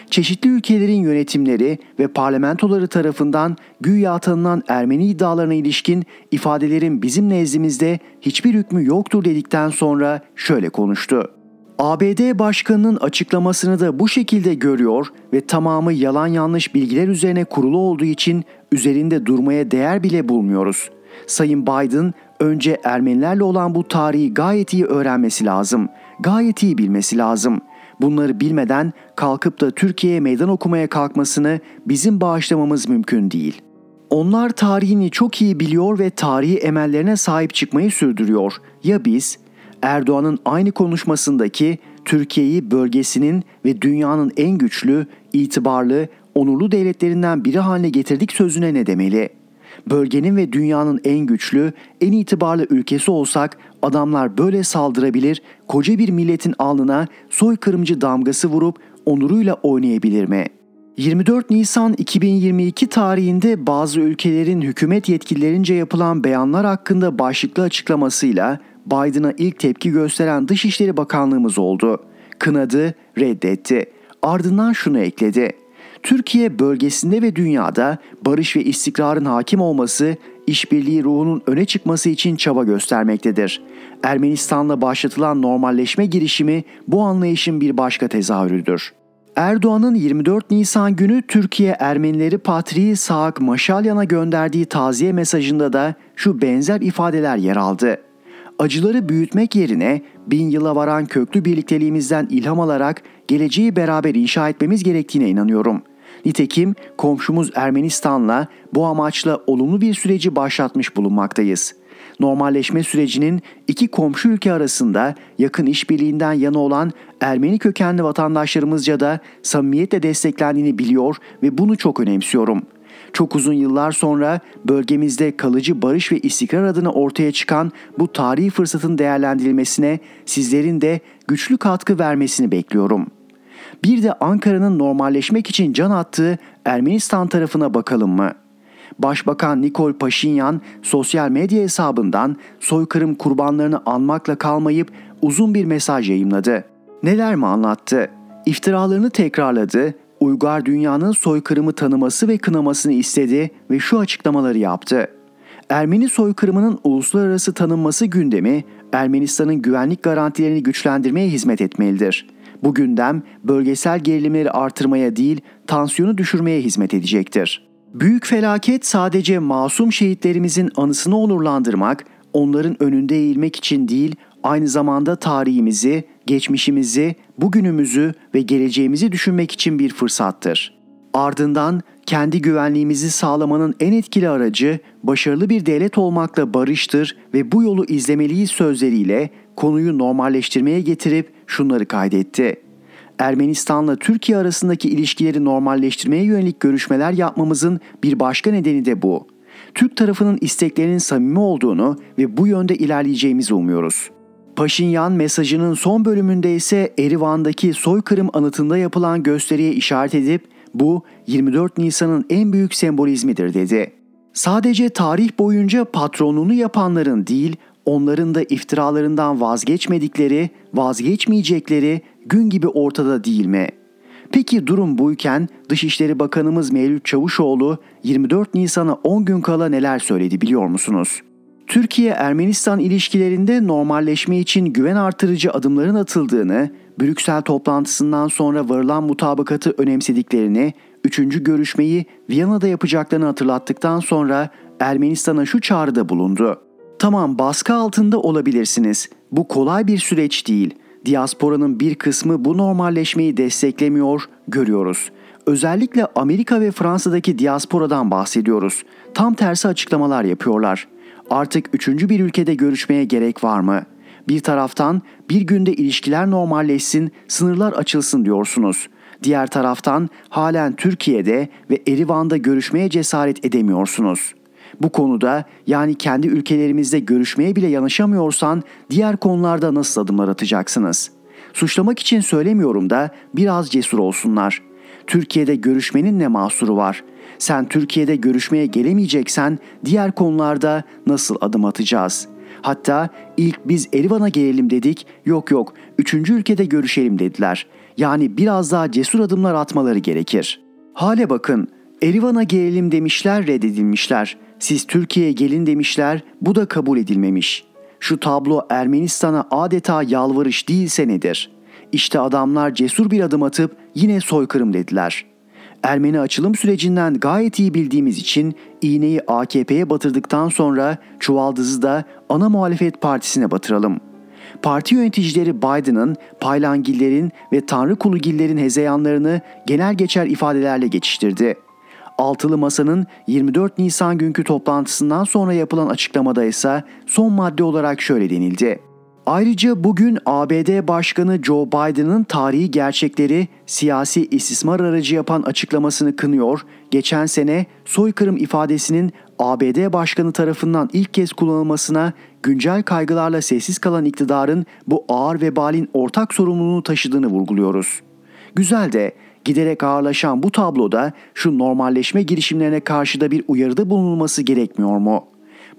Çeşitli ülkelerin yönetimleri ve parlamentoları tarafından güya tanınan Ermeni iddialarına ilişkin ifadelerin bizim nezdimizde hiçbir hükmü yoktur dedikten sonra şöyle konuştu. ABD Başkanı'nın açıklamasını da bu şekilde görüyor ve tamamı yalan yanlış bilgiler üzerine kurulu olduğu için üzerinde durmaya değer bile bulmuyoruz. Sayın Biden önce Ermenilerle olan bu tarihi gayet iyi öğrenmesi lazım. Gayet iyi bilmesi lazım. Bunları bilmeden kalkıp da Türkiye'ye meydan okumaya kalkmasını bizim bağışlamamız mümkün değil. Onlar tarihini çok iyi biliyor ve tarihi emellerine sahip çıkmayı sürdürüyor. Ya biz? Erdoğan'ın aynı konuşmasındaki Türkiye'yi bölgesinin ve dünyanın en güçlü, itibarlı, onurlu devletlerinden biri haline getirdik sözüne ne demeli?'' Bölgenin ve dünyanın en güçlü, en itibarlı ülkesi olsak adamlar böyle saldırabilir, koca bir milletin alnına soykırımcı damgası vurup onuruyla oynayabilir mi? 24 Nisan 2022 tarihinde bazı ülkelerin hükümet yetkililerince yapılan beyanlar hakkında başlıklı açıklamasıyla Biden'a ilk tepki gösteren Dışişleri Bakanlığımız oldu. Kınadı, reddetti. Ardından şunu ekledi. Türkiye bölgesinde ve dünyada barış ve istikrarın hakim olması, işbirliği ruhunun öne çıkması için çaba göstermektedir. Ermenistan'la başlatılan normalleşme girişimi bu anlayışın bir başka tezahürüdür. Erdoğan'ın 24 Nisan günü Türkiye Ermenileri Patriği Saak Maşalyan'a gönderdiği taziye mesajında da şu benzer ifadeler yer aldı. Acıları büyütmek yerine bin yıla varan köklü birlikteliğimizden ilham alarak geleceği beraber inşa etmemiz gerektiğine inanıyorum. Nitekim komşumuz Ermenistan'la bu amaçla olumlu bir süreci başlatmış bulunmaktayız. Normalleşme sürecinin iki komşu ülke arasında yakın işbirliğinden yana olan Ermeni kökenli vatandaşlarımızca da samimiyetle desteklendiğini biliyor ve bunu çok önemsiyorum.'' Çok uzun yıllar sonra bölgemizde kalıcı barış ve istikrar adına ortaya çıkan bu tarihi fırsatın değerlendirilmesine sizlerin de güçlü katkı vermesini bekliyorum. Bir de Ankara'nın normalleşmek için can attığı Ermenistan tarafına bakalım mı? Başbakan Nikol Paşinyan sosyal medya hesabından soykırım kurbanlarını anmakla kalmayıp uzun bir mesaj yayımladı. Neler mi anlattı? İftiralarını tekrarladı, uygar dünyanın soykırımı tanıması ve kınamasını istedi ve şu açıklamaları yaptı. Ermeni soykırımının uluslararası tanınması gündemi Ermenistan'ın güvenlik garantilerini güçlendirmeye hizmet etmelidir. Bu gündem bölgesel gerilimleri artırmaya değil, tansiyonu düşürmeye hizmet edecektir. Büyük felaket sadece masum şehitlerimizin anısını onurlandırmak, onların önünde eğilmek için değil, aynı zamanda tarihimizi, geçmişimizi, bugünümüzü ve geleceğimizi düşünmek için bir fırsattır. Ardından kendi güvenliğimizi sağlamanın en etkili aracı başarılı bir devlet olmakla barıştır ve bu yolu izlemeliyiz sözleriyle konuyu normalleştirmeye getirip şunları kaydetti. Ermenistan'la Türkiye arasındaki ilişkileri normalleştirmeye yönelik görüşmeler yapmamızın bir başka nedeni de bu. Türk tarafının isteklerinin samimi olduğunu ve bu yönde ilerleyeceğimizi umuyoruz. Paşinyan mesajının son bölümünde ise Erivan'daki soykırım anıtında yapılan gösteriye işaret edip bu 24 Nisan'ın en büyük sembolizmidir dedi. Sadece tarih boyunca patronluğunu yapanların değil, onların da iftiralarından vazgeçmedikleri, vazgeçmeyecekleri gün gibi ortada değil mi? Peki durum buyken Dışişleri Bakanımız Mevlüt Çavuşoğlu 24 Nisan'a 10 gün kala neler söyledi biliyor musunuz? Türkiye-Ermenistan ilişkilerinde normalleşme için güven artırıcı adımların atıldığını, Brüksel toplantısından sonra varılan mutabakatı önemsediklerini, üçüncü görüşmeyi Viyana'da yapacaklarını hatırlattıktan sonra Ermenistan'a şu çağrıda bulundu. Tamam baskı altında olabilirsiniz. Bu kolay bir süreç değil. Diasporanın bir kısmı bu normalleşmeyi desteklemiyor, görüyoruz. Özellikle Amerika ve Fransa'daki diasporadan bahsediyoruz. Tam tersi açıklamalar yapıyorlar. Artık üçüncü bir ülkede görüşmeye gerek var mı? Bir taraftan bir günde ilişkiler normalleşsin, sınırlar açılsın diyorsunuz. Diğer taraftan halen Türkiye'de ve Erivan'da görüşmeye cesaret edemiyorsunuz. Bu konuda yani kendi ülkelerimizde görüşmeye bile yanaşamıyorsan diğer konularda nasıl adımlar atacaksınız? Suçlamak için söylemiyorum da biraz cesur olsunlar. Türkiye'de görüşmenin ne mahsuru var? Sen Türkiye'de görüşmeye gelemeyeceksen diğer konularda nasıl adım atacağız? Hatta ilk biz Erivan'a gelelim dedik, yok yok üçüncü ülkede görüşelim dediler. Yani biraz daha cesur adımlar atmaları gerekir. Hale bakın, Erivan'a gelelim demişler reddedilmişler. Siz Türkiye'ye gelin demişler, bu da kabul edilmemiş. Şu tablo Ermenistan'a adeta yalvarış değilse nedir? İşte adamlar cesur bir adım atıp yine soykırım dediler. Ermeni açılım sürecinden gayet iyi bildiğimiz için iğneyi AKP'ye batırdıktan sonra çuvaldızı da ana muhalefet partisine batıralım. Parti yöneticileri Biden'ın, Paylangillerin ve Tanrı Kulugillerin hezeyanlarını genel geçer ifadelerle geçiştirdi. Altılı Masa'nın 24 Nisan günkü toplantısından sonra yapılan açıklamada ise son madde olarak şöyle denildi. Ayrıca bugün ABD Başkanı Joe Biden'ın tarihi gerçekleri siyasi istismar aracı yapan açıklamasını kınıyor, geçen sene soykırım ifadesinin ABD Başkanı tarafından ilk kez kullanılmasına güncel kaygılarla sessiz kalan iktidarın bu ağır vebalin ortak sorumluluğunu taşıdığını vurguluyoruz. Güzel de giderek ağırlaşan bu tabloda şu normalleşme girişimlerine karşı da bir uyarıda bulunulması gerekmiyor mu?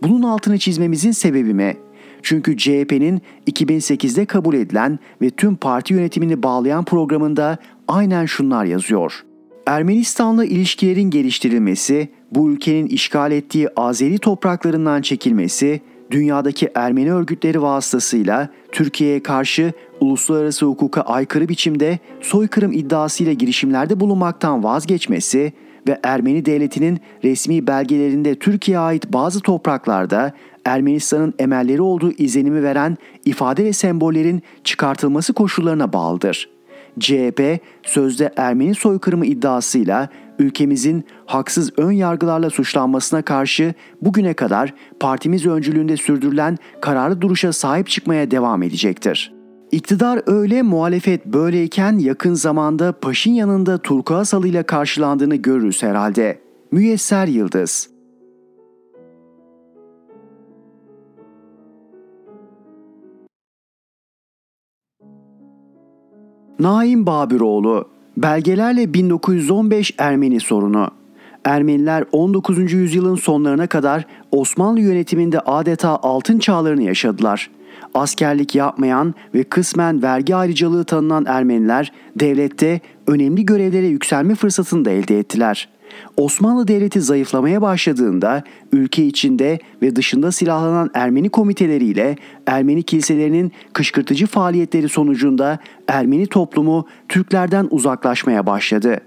Bunun altını çizmemizin sebebi mi? Çünkü CHP'nin 2008'de kabul edilen ve tüm parti yönetimini bağlayan programında aynen şunlar yazıyor. Ermenistan'la ilişkilerin geliştirilmesi, bu ülkenin işgal ettiği Azeri topraklarından çekilmesi, dünyadaki Ermeni örgütleri vasıtasıyla Türkiye'ye karşı uluslararası hukuka aykırı biçimde soykırım iddiasıyla girişimlerde bulunmaktan vazgeçmesi ve Ermeni devletinin resmi belgelerinde Türkiye'ye ait bazı topraklarda Ermenistan'ın emelleri olduğu izlenimi veren ifade ve sembollerin çıkartılması koşullarına bağlıdır. CHP sözde Ermeni soykırımı iddiasıyla ülkemizin haksız ön yargılarla suçlanmasına karşı bugüne kadar partimiz öncülüğünde sürdürülen kararlı duruşa sahip çıkmaya devam edecektir. İktidar öyle muhalefet böyleyken yakın zamanda Paşinyan'ın da turkuaz halıyla karşılandığını görürüz herhalde. Müyesser Yıldız Naim Babiroğlu Belgelerle 1915 Ermeni sorunu Ermeniler 19. yüzyılın sonlarına kadar Osmanlı yönetiminde adeta altın çağlarını yaşadılar. Askerlik yapmayan ve kısmen vergi ayrıcalığı tanınan Ermeniler devlette önemli görevlere yükselme fırsatını da elde ettiler. Osmanlı Devleti zayıflamaya başladığında ülke içinde ve dışında silahlanan Ermeni komiteleriyle Ermeni kiliselerinin kışkırtıcı faaliyetleri sonucunda Ermeni toplumu Türklerden uzaklaşmaya başladı.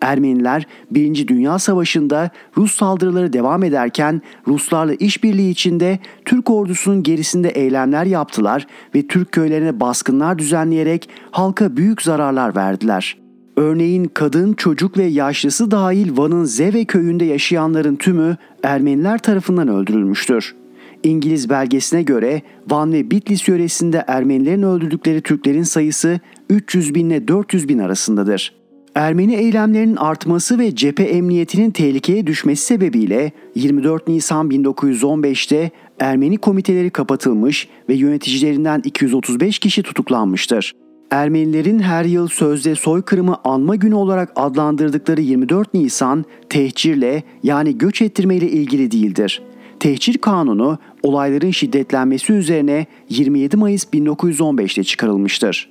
Ermeniler 1. Dünya Savaşı'nda Rus saldırıları devam ederken Ruslarla işbirliği içinde Türk ordusunun gerisinde eylemler yaptılar ve Türk köylerine baskınlar düzenleyerek halka büyük zararlar verdiler. Örneğin kadın, çocuk ve yaşlısı dahil Van'ın Zeve köyünde yaşayanların tümü Ermeniler tarafından öldürülmüştür. İngiliz belgesine göre Van ve Bitlis yöresinde Ermenilerin öldürdükleri Türklerin sayısı 300 bin ile 400 bin arasındadır. Ermeni eylemlerinin artması ve cephe emniyetinin tehlikeye düşmesi sebebiyle 24 Nisan 1915'te Ermeni komiteleri kapatılmış ve yöneticilerinden 235 kişi tutuklanmıştır. Ermenilerin her yıl sözde soykırımı anma günü olarak adlandırdıkları 24 Nisan tehcirle yani göç ettirmeyle ilgili değildir. Tehcir kanunu olayların şiddetlenmesi üzerine 27 Mayıs 1915'te çıkarılmıştır.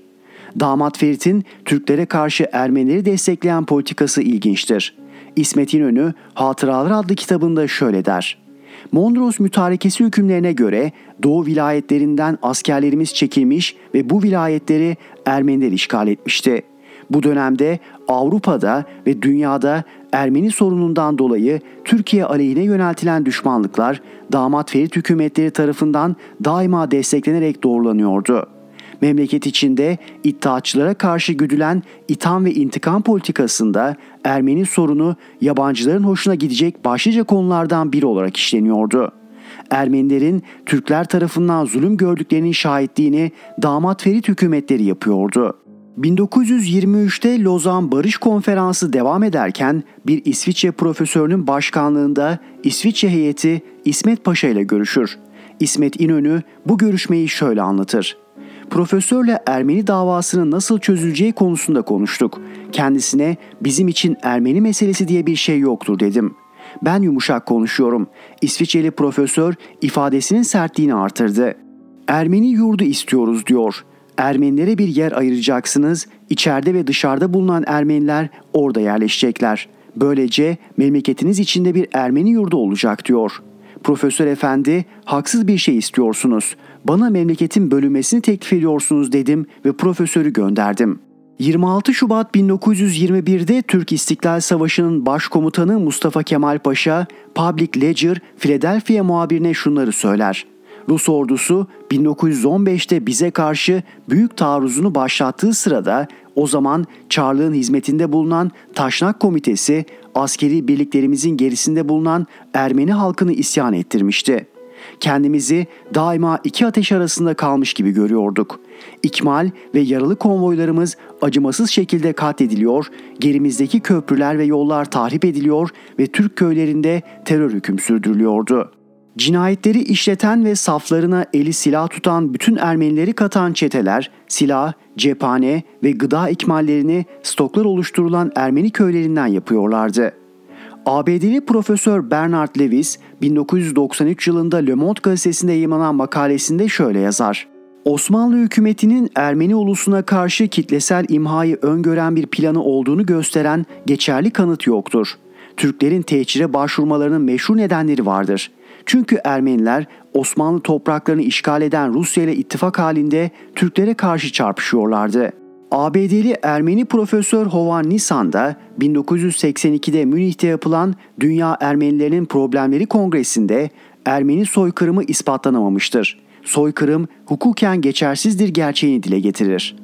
Damat Ferit'in Türklere karşı Ermenileri destekleyen politikası ilginçtir. İsmet İnönü Hatıralar adlı kitabında şöyle der. Mondros mütarekesi hükümlerine göre Doğu vilayetlerinden askerlerimiz çekilmiş ve bu vilayetleri Ermeniler işgal etmişti. Bu dönemde Avrupa'da ve dünyada Ermeni sorunundan dolayı Türkiye aleyhine yöneltilen düşmanlıklar damat Ferit hükümetleri tarafından daima desteklenerek doğrulanıyordu. Memleket içinde iddiaçılara karşı güdülen itham ve intikam politikasında Ermeni sorunu yabancıların hoşuna gidecek başlıca konulardan biri olarak işleniyordu. Ermenilerin Türkler tarafından zulüm gördüklerinin şahitliğini damat Ferit hükümetleri yapıyordu. 1923'te Lozan Barış Konferansı devam ederken bir İsviçre profesörünün başkanlığında İsviçre heyeti İsmet Paşa ile görüşür. İsmet İnönü bu görüşmeyi şöyle anlatır. Profesörle Ermeni davasının nasıl çözüleceği konusunda konuştuk. Kendisine bizim için Ermeni meselesi diye bir şey yoktur dedim. Ben yumuşak konuşuyorum. İsviçreli profesör ifadesinin sertliğini artırdı. Ermeni yurdu istiyoruz diyor. Ermenilere bir yer ayıracaksınız. İçeride ve dışarıda bulunan Ermeniler orada yerleşecekler. Böylece memleketiniz içinde bir Ermeni yurdu olacak diyor. Profesör efendi haksız bir şey istiyorsunuz. Bana memleketin bölünmesini teklif ediyorsunuz dedim ve profesörü gönderdim. 26 Şubat 1921'de Türk İstiklal Savaşı'nın başkomutanı Mustafa Kemal Paşa, Public Ledger, Philadelphia muhabirine şunları söyler. Rus ordusu 1915'te bize karşı büyük taarruzunu başlattığı sırada o zaman Çarlığın hizmetinde bulunan Taşnak Komitesi askeri birliklerimizin gerisinde bulunan Ermeni halkını isyan ettirmişti. Kendimizi daima iki ateş arasında kalmış gibi görüyorduk. İkmal ve yaralı konvoylarımız acımasız şekilde katlediliyor, gerimizdeki köprüler ve yollar tahrip ediliyor ve Türk köylerinde terör hüküm sürdürülüyordu. Cinayetleri işleten ve saflarına eli silah tutan bütün Ermenileri katan çeteler, silah, cephane ve gıda ikmallerini stoklar oluşturulan Ermeni köylerinden yapıyorlardı. ABD'li Profesör Bernard Lewis 1993 yılında Le Monde gazetesinde yayınlanan makalesinde şöyle yazar. Osmanlı hükümetinin Ermeni ulusuna karşı kitlesel imhayı öngören bir planı olduğunu gösteren geçerli kanıt yoktur. Türklerin tehcire başvurmalarının meşhur nedenleri vardır. Çünkü Ermeniler Osmanlı topraklarını işgal eden Rusya ile ittifak halinde Türklere karşı çarpışıyorlardı. ABD'li Ermeni profesör Hovan Nisan da 1982'de Münih'te yapılan Dünya Ermenilerinin Problemleri Kongresi'nde Ermeni soykırımı ispatlanamamıştır. Soykırım hukuken geçersizdir gerçeğini dile getirir.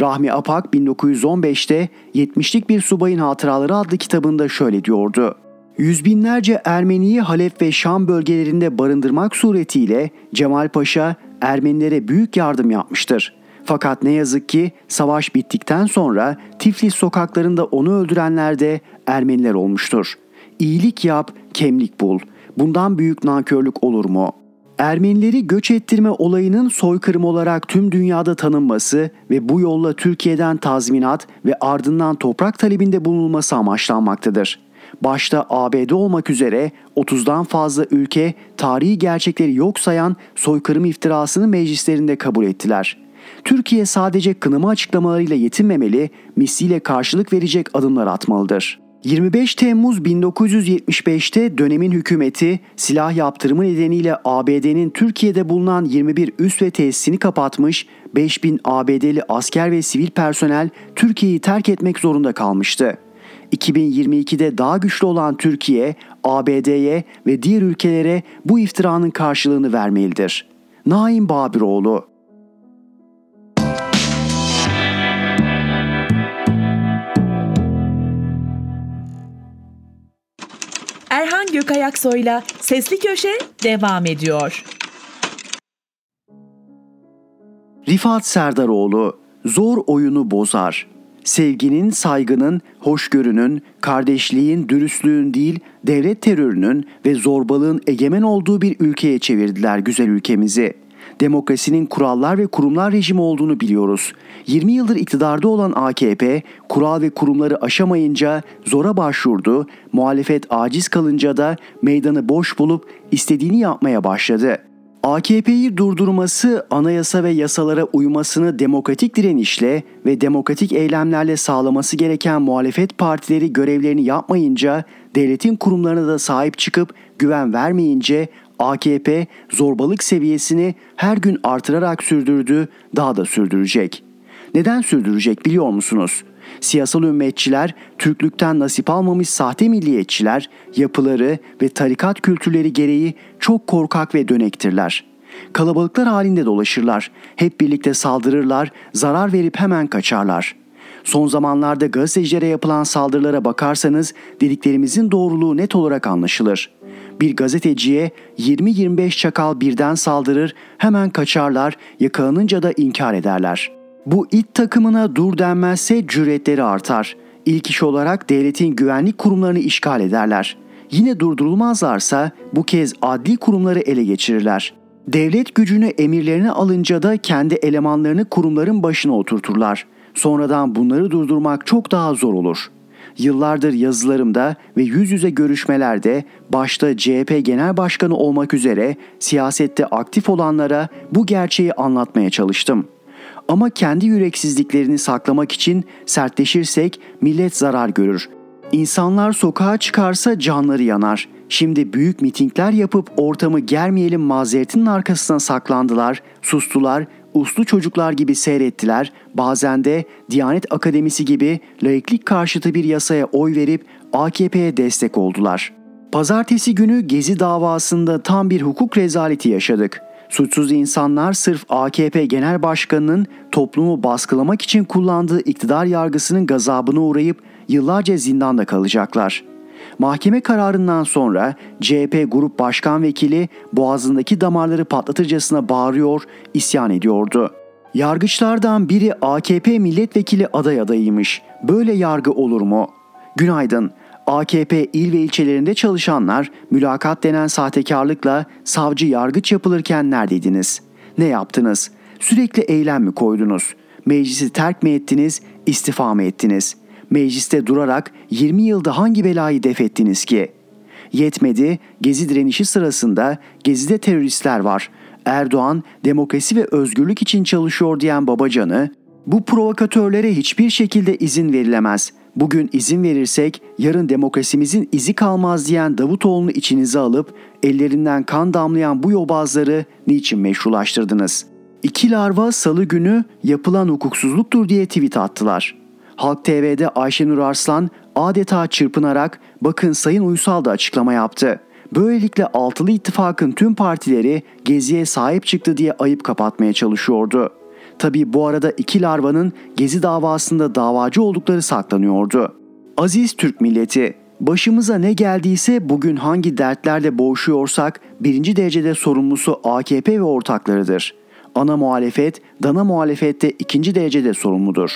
Rahmi Apak 1915'te 70'lik bir subayın hatıraları adlı kitabında şöyle diyordu. Yüz binlerce Ermeniyi Halep ve Şam bölgelerinde barındırmak suretiyle Cemal Paşa Ermenilere büyük yardım yapmıştır. Fakat ne yazık ki savaş bittikten sonra Tiflis sokaklarında onu öldürenler de Ermeniler olmuştur. İyilik yap, kemlik bul. Bundan büyük nankörlük olur mu? Ermenileri göç ettirme olayının soykırım olarak tüm dünyada tanınması ve bu yolla Türkiye'den tazminat ve ardından toprak talebinde bulunulması amaçlanmaktadır. Başta ABD olmak üzere 30'dan fazla ülke tarihi gerçekleri yok sayan soykırım iftirasını meclislerinde kabul ettiler. Türkiye sadece kınama açıklamalarıyla yetinmemeli, misliyle karşılık verecek adımlar atmalıdır. 25 Temmuz 1975'te dönemin hükümeti silah yaptırımı nedeniyle ABD'nin Türkiye'de bulunan 21 üs ve tesisini kapatmış, 5000 ABD'li asker ve sivil personel Türkiye'yi terk etmek zorunda kalmıştı. 2022'de daha güçlü olan Türkiye, ABD'ye ve diğer ülkelere bu iftiranın karşılığını vermelidir. Naim Babiroğlu Erhan Gökayaksoy'la Sesli Köşe devam ediyor. Rifat Serdaroğlu zor oyunu bozar. Sevginin, saygının, hoşgörünün, kardeşliğin, dürüstlüğün değil, devlet terörünün ve zorbalığın egemen olduğu bir ülkeye çevirdiler güzel ülkemizi. Demokrasinin kurallar ve kurumlar rejimi olduğunu biliyoruz. 20 yıldır iktidarda olan AKP kural ve kurumları aşamayınca zora başvurdu, muhalefet aciz kalınca da meydanı boş bulup istediğini yapmaya başladı. AKP'yi durdurması, anayasa ve yasalara uymasını demokratik direnişle ve demokratik eylemlerle sağlaması gereken muhalefet partileri görevlerini yapmayınca, devletin kurumlarına da sahip çıkıp güven vermeyince AKP zorbalık seviyesini her gün artırarak sürdürdü, daha da sürdürecek. Neden sürdürecek biliyor musunuz? Siyasal ümmetçiler, Türklükten nasip almamış sahte milliyetçiler, yapıları ve tarikat kültürleri gereği çok korkak ve dönektirler. Kalabalıklar halinde dolaşırlar, hep birlikte saldırırlar, zarar verip hemen kaçarlar. Son zamanlarda gazetecilere yapılan saldırılara bakarsanız dediklerimizin doğruluğu net olarak anlaşılır. Bir gazeteciye 20-25 çakal birden saldırır, hemen kaçarlar, yakalanınca da inkar ederler.'' Bu it takımına dur denmezse cüretleri artar. İlk iş olarak devletin güvenlik kurumlarını işgal ederler. Yine durdurulmazlarsa bu kez adli kurumları ele geçirirler. Devlet gücünü emirlerine alınca da kendi elemanlarını kurumların başına oturturlar. Sonradan bunları durdurmak çok daha zor olur. Yıllardır yazılarımda ve yüz yüze görüşmelerde başta CHP Genel Başkanı olmak üzere siyasette aktif olanlara bu gerçeği anlatmaya çalıştım.'' Ama kendi yüreksizliklerini saklamak için sertleşirsek millet zarar görür. İnsanlar sokağa çıkarsa canları yanar. Şimdi büyük mitingler yapıp ortamı germeyelim mazeretinin arkasına saklandılar, sustular, uslu çocuklar gibi seyrettiler, bazen de Diyanet Akademisi gibi laiklik karşıtı bir yasaya oy verip AKP'ye destek oldular. Pazartesi günü Gezi davasında tam bir hukuk rezaleti yaşadık. Suçsuz insanlar sırf AKP Genel Başkanı'nın toplumu baskılamak için kullandığı iktidar yargısının gazabına uğrayıp yıllarca zindanda kalacaklar. Mahkeme kararından sonra CHP Grup Başkan Vekili boğazındaki damarları patlatırcasına bağırıyor, isyan ediyordu. Yargıçlardan biri AKP milletvekili aday adayıymış. Böyle yargı olur mu? Günaydın. AKP il ve ilçelerinde çalışanlar mülakat denen sahtekarlıkla savcı yargıç yapılırken neredeydiniz? Ne yaptınız? Sürekli eylem mi koydunuz? Meclisi terk mi ettiniz, istifa mı ettiniz? Mecliste durarak 20 yılda hangi belayı def ettiniz ki? Yetmedi, gezi direnişi sırasında gezide teröristler var. Erdoğan demokrasi ve özgürlük için çalışıyor diyen Babacan'ı, bu provokatörlere hiçbir şekilde izin verilemez. Bugün izin verirsek yarın demokrasimizin izi kalmaz diyen Davutoğlu'nu içinize alıp ellerinden kan damlayan bu yobazları niçin meşrulaştırdınız? İki larva salı günü yapılan hukuksuzluktur diye tweet attılar. Halk TV'de Ayşenur Arslan adeta çırpınarak bakın Sayın Uysal da açıklama yaptı. Böylelikle altılı ittifakın tüm partileri Gezi'ye sahip çıktı diye ayıp kapatmaya çalışıyordu. Tabi bu arada iki larvanın Gezi davasında davacı oldukları saklanıyordu. Aziz Türk milleti, başımıza ne geldiyse bugün hangi dertlerle boğuşuyorsak birinci derecede sorumlusu AKP ve ortaklarıdır. Ana muhalefet, dana muhalefette ikinci derecede sorumludur.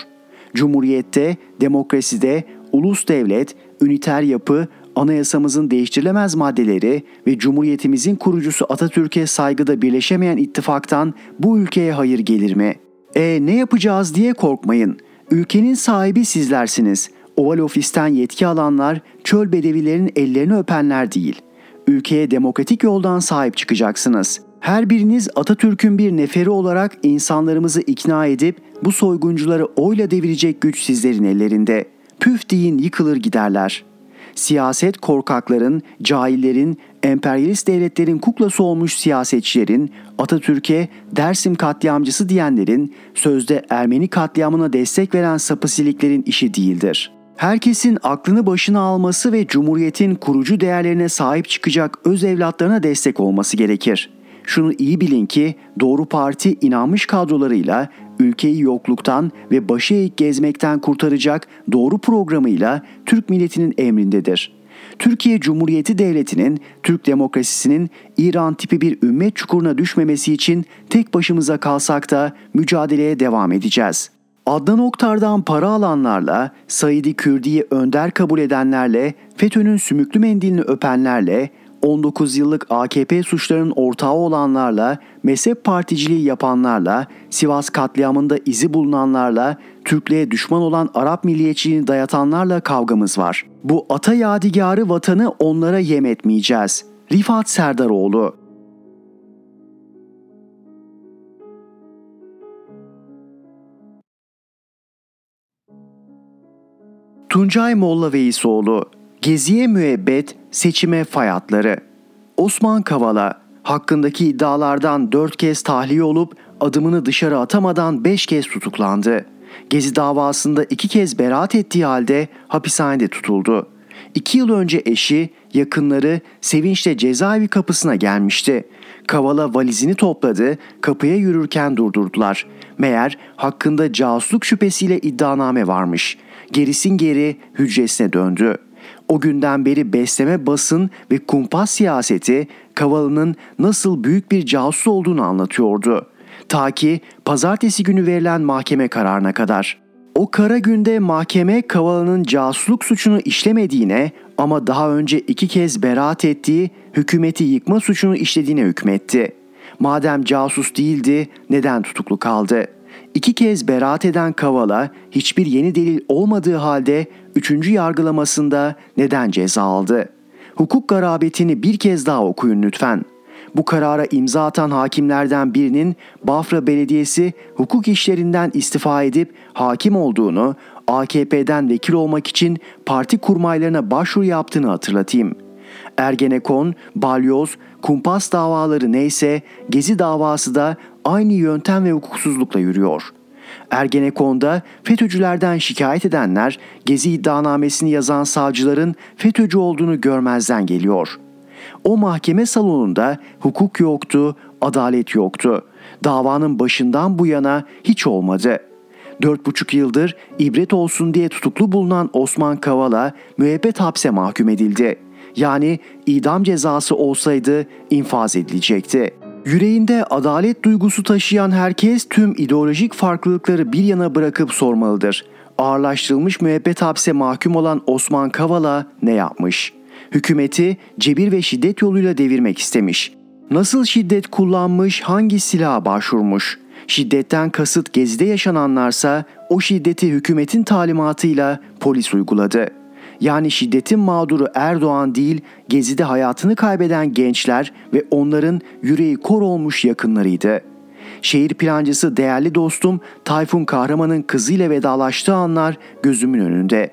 Cumhuriyette, demokraside, ulus devlet, üniter yapı, anayasamızın değiştirilemez maddeleri ve Cumhuriyetimizin kurucusu Atatürk'e saygıda birleşemeyen ittifaktan bu ülkeye hayır gelir mi?'' E ne yapacağız diye korkmayın. Ülkenin sahibi sizlersiniz. Oval ofisten yetki alanlar çöl bedevilerin ellerini öpenler değil. Ülkeye demokratik yoldan sahip çıkacaksınız. Her biriniz Atatürk'ün bir neferi olarak insanlarımızı ikna edip bu soyguncuları oyla devirecek güç sizlerin ellerinde. Püf deyin yıkılır giderler.'' siyaset korkakların, cahillerin, emperyalist devletlerin kuklası olmuş siyasetçilerin, Atatürk'e Dersim katliamcısı diyenlerin, sözde Ermeni katliamına destek veren sapısiliklerin işi değildir. Herkesin aklını başına alması ve Cumhuriyet'in kurucu değerlerine sahip çıkacak öz evlatlarına destek olması gerekir. Şunu iyi bilin ki Doğru Parti inanmış kadrolarıyla ülkeyi yokluktan ve başı eğik gezmekten kurtaracak doğru programıyla Türk milletinin emrindedir. Türkiye Cumhuriyeti Devleti'nin, Türk demokrasisinin İran tipi bir ümmet çukuruna düşmemesi için tek başımıza kalsak da mücadeleye devam edeceğiz. Adnan Oktar'dan para alanlarla, Said'i Kürdi'yi önder kabul edenlerle, FETÖ'nün sümüklü mendilini öpenlerle, 19 yıllık AKP suçlarının ortağı olanlarla, mezhep particiliği yapanlarla, Sivas katliamında izi bulunanlarla, Türklüğe düşman olan Arap milliyetçiliğini dayatanlarla kavgamız var. Bu ata yadigarı vatanı onlara yem etmeyeceğiz. Rifat Serdaroğlu Tuncay Molla Veysoğlu Geziye müebbet, seçime fay hatları. Osman Kavala hakkındaki iddialardan dört kez tahliye olup adımını dışarı atamadan beş kez tutuklandı. Gezi davasında iki kez beraat ettiği halde hapishanede tutuldu. İki yıl önce eşi, yakınları sevinçle cezaevi kapısına gelmişti. Kavala valizini topladı, kapıya yürürken durdurdular. Meğer hakkında casusluk şüphesiyle iddianame varmış. Gerisin geri hücresine döndü. O günden beri besleme basın ve kumpas siyaseti Kavala'nın nasıl büyük bir casus olduğunu anlatıyordu. Ta ki pazartesi günü verilen mahkeme kararına kadar. O kara günde mahkeme Kavala'nın casusluk suçunu işlemediğine ama daha önce iki kez beraat ettiği hükümeti yıkma suçunu işlediğine hükmetti. Madem casus değildi neden tutuklu kaldı? İki kez beraat eden Kavala hiçbir yeni delil olmadığı halde üçüncü yargılamasında neden ceza aldı? Hukuk garabetini bir kez daha okuyun lütfen. Bu karara imza atan hakimlerden birinin Bafra Belediyesi hukuk işlerinden istifa edip hakim olduğunu, AKP'den vekil olmak için parti kurmaylarına başvuru yaptığını hatırlatayım. Ergenekon, balyoz, kumpas davaları neyse Gezi davası da aynı yöntem ve hukuksuzlukla yürüyor. Ergenekon'da FETÖ'cülerden şikayet edenler Gezi iddianamesini yazan savcıların FETÖ'cü olduğunu görmezden geliyor. O mahkeme salonunda hukuk yoktu, adalet yoktu. Davanın başından bu yana hiç olmadı. Dört buçuk yıldır ibret olsun diye tutuklu bulunan Osman Kavala müebbet hapse mahkum edildi. Yani idam cezası olsaydı infaz edilecekti. Yüreğinde adalet duygusu taşıyan herkes tüm ideolojik farklılıkları bir yana bırakıp sormalıdır. Ağırlaştırılmış müebbet hapse mahkum olan Osman Kavala ne yapmış? Hükümeti cebir ve şiddet yoluyla devirmek istemiş. Nasıl şiddet kullanmış, hangi silaha başvurmuş? Şiddetten kasıt gezide yaşananlarsa o şiddeti hükümetin talimatıyla polis uyguladı. Yani şiddetin mağduru Erdoğan değil, gezide hayatını kaybeden gençler ve onların yüreği kor olmuş yakınlarıydı. Şehir plancısı değerli dostum Tayfun Kahraman'ın kızıyla vedalaştığı anlar gözümün önünde.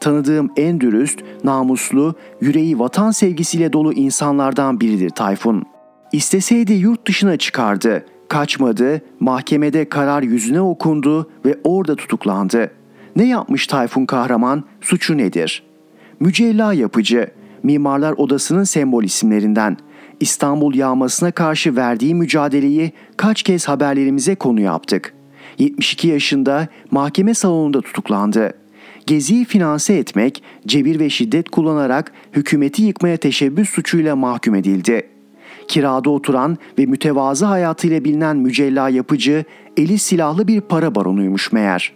Tanıdığım en dürüst, namuslu, yüreği vatan sevgisiyle dolu insanlardan biridir Tayfun. İsteseydi yurt dışına çıkardı. Kaçmadı, mahkemede karar yüzüne okundu ve orada tutuklandı. Ne yapmış Tayfun Kahraman? Suçu nedir? Mücella yapıcı, Mimarlar Odası'nın sembol isimlerinden. İstanbul yağmasına karşı verdiği mücadeleyi kaç kez haberlerimize konu yaptık. 72 yaşında mahkeme salonunda tutuklandı. Geziyi finanse etmek, cebir ve şiddet kullanarak hükümeti yıkmaya teşebbüs suçuyla mahkum edildi. Kirada oturan ve mütevazı hayatıyla bilinen mücella yapıcı, eli silahlı bir para baronuymuş meğer.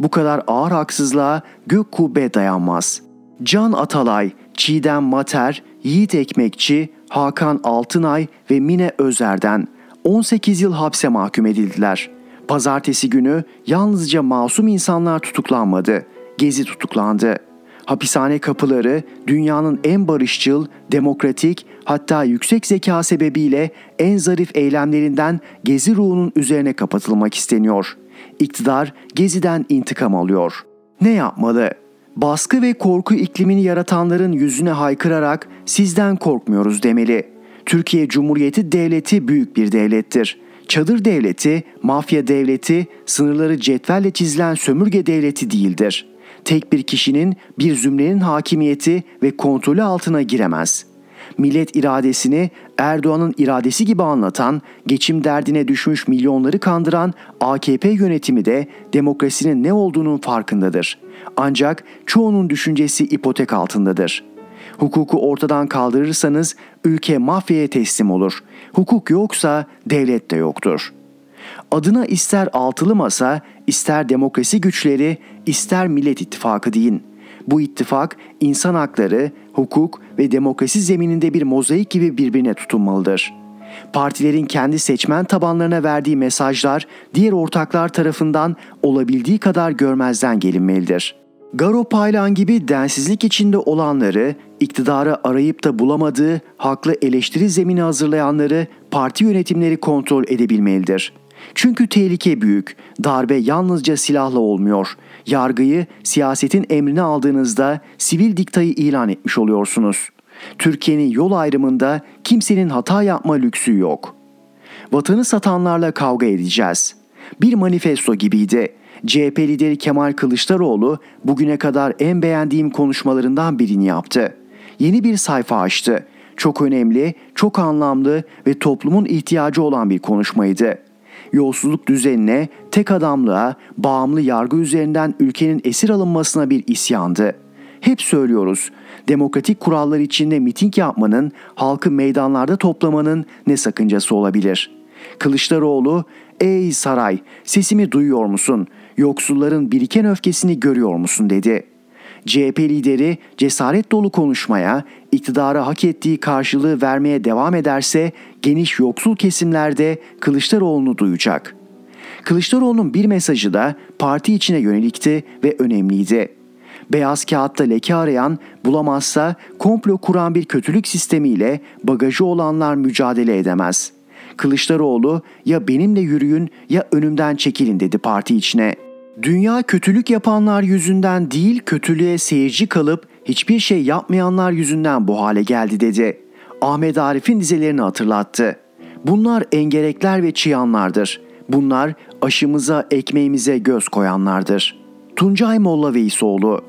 Bu kadar ağır haksızlığa gök kubbe dayanmaz. Can Atalay, Çiğdem Mater, Yiğit Ekmekçi, Hakan Altınay ve Mine Özer'den 18 yıl hapse mahkum edildiler. Pazartesi günü yalnızca masum insanlar tutuklanmadı. Gezi tutuklandı. Hapishane kapıları dünyanın en barışçıl, demokratik hatta yüksek zeka sebebiyle en zarif eylemlerinden Gezi ruhunun üzerine kapatılmak isteniyor. İktidar Gezi'den intikam alıyor. Ne yapmalı? Baskı ve korku iklimini yaratanların yüzüne haykırarak sizden korkmuyoruz demeli. Türkiye Cumhuriyeti devleti büyük bir devlettir. Çadır devleti, mafya devleti, sınırları cetvelle çizilen sömürge devleti değildir.'' tek bir kişinin bir zümrenin hakimiyeti ve kontrolü altına giremez. Millet iradesini Erdoğan'ın iradesi gibi anlatan, geçim derdine düşmüş milyonları kandıran AKP yönetimi de demokrasinin ne olduğunun farkındadır. Ancak çoğunun düşüncesi ipotek altındadır. Hukuku ortadan kaldırırsanız ülke mafyaya teslim olur. Hukuk yoksa devlet de yoktur. Adına ister altılı masa, ister demokrasi güçleri, ister Millet İttifakı deyin. Bu ittifak insan hakları, hukuk ve demokrasi zemininde bir mozaik gibi birbirine tutunmalıdır. Partilerin kendi seçmen tabanlarına verdiği mesajlar diğer ortaklar tarafından olabildiği kadar görmezden gelinmelidir. Garo Paylan gibi densizlik içinde olanları, iktidarı arayıp da bulamadığı haklı eleştiri zemini hazırlayanları parti yönetimleri kontrol edebilmelidir. Çünkü tehlike büyük. Darbe yalnızca silahla olmuyor. Yargıyı siyasetin emrine aldığınızda sivil diktayı ilan etmiş oluyorsunuz. Türkiye'nin yol ayrımında kimsenin hata yapma lüksü yok. Vatanı satanlarla kavga edeceğiz. Bir manifesto gibiydi. CHP lideri Kemal Kılıçdaroğlu bugüne kadar en beğendiğim konuşmalarından birini yaptı. Yeni bir sayfa açtı. Çok önemli, çok anlamlı ve toplumun ihtiyacı olan bir konuşmaydı. Yolsuzluk düzenine, tek adamlığa, bağımlı yargı üzerinden ülkenin esir alınmasına bir isyandı. Hep söylüyoruz. Demokratik kurallar içinde miting yapmanın, halkı meydanlarda toplamanın ne sakıncası olabilir? Kılıçdaroğlu, "Ey saray, sesimi duyuyor musun? Yoksulların biriken öfkesini görüyor musun?" dedi. CHP lideri cesaret dolu konuşmaya, iktidara hak ettiği karşılığı vermeye devam ederse geniş yoksul kesimlerde Kılıçdaroğlu'nu duyacak. Kılıçdaroğlu'nun bir mesajı da parti içine yönelikti ve önemliydi. Beyaz kağıtta leke arayan, bulamazsa komplo kuran bir kötülük sistemiyle bagajı olanlar mücadele edemez. Kılıçdaroğlu ya benimle yürüyün ya önümden çekilin dedi parti içine. Dünya kötülük yapanlar yüzünden değil kötülüğe seyirci kalıp hiçbir şey yapmayanlar yüzünden bu hale geldi dedi. Ahmet Arif'in dizelerini hatırlattı. Bunlar engerekler ve çıyanlardır. Bunlar aşımıza, ekmeğimize göz koyanlardır. Tuncay Molla Veysoğlu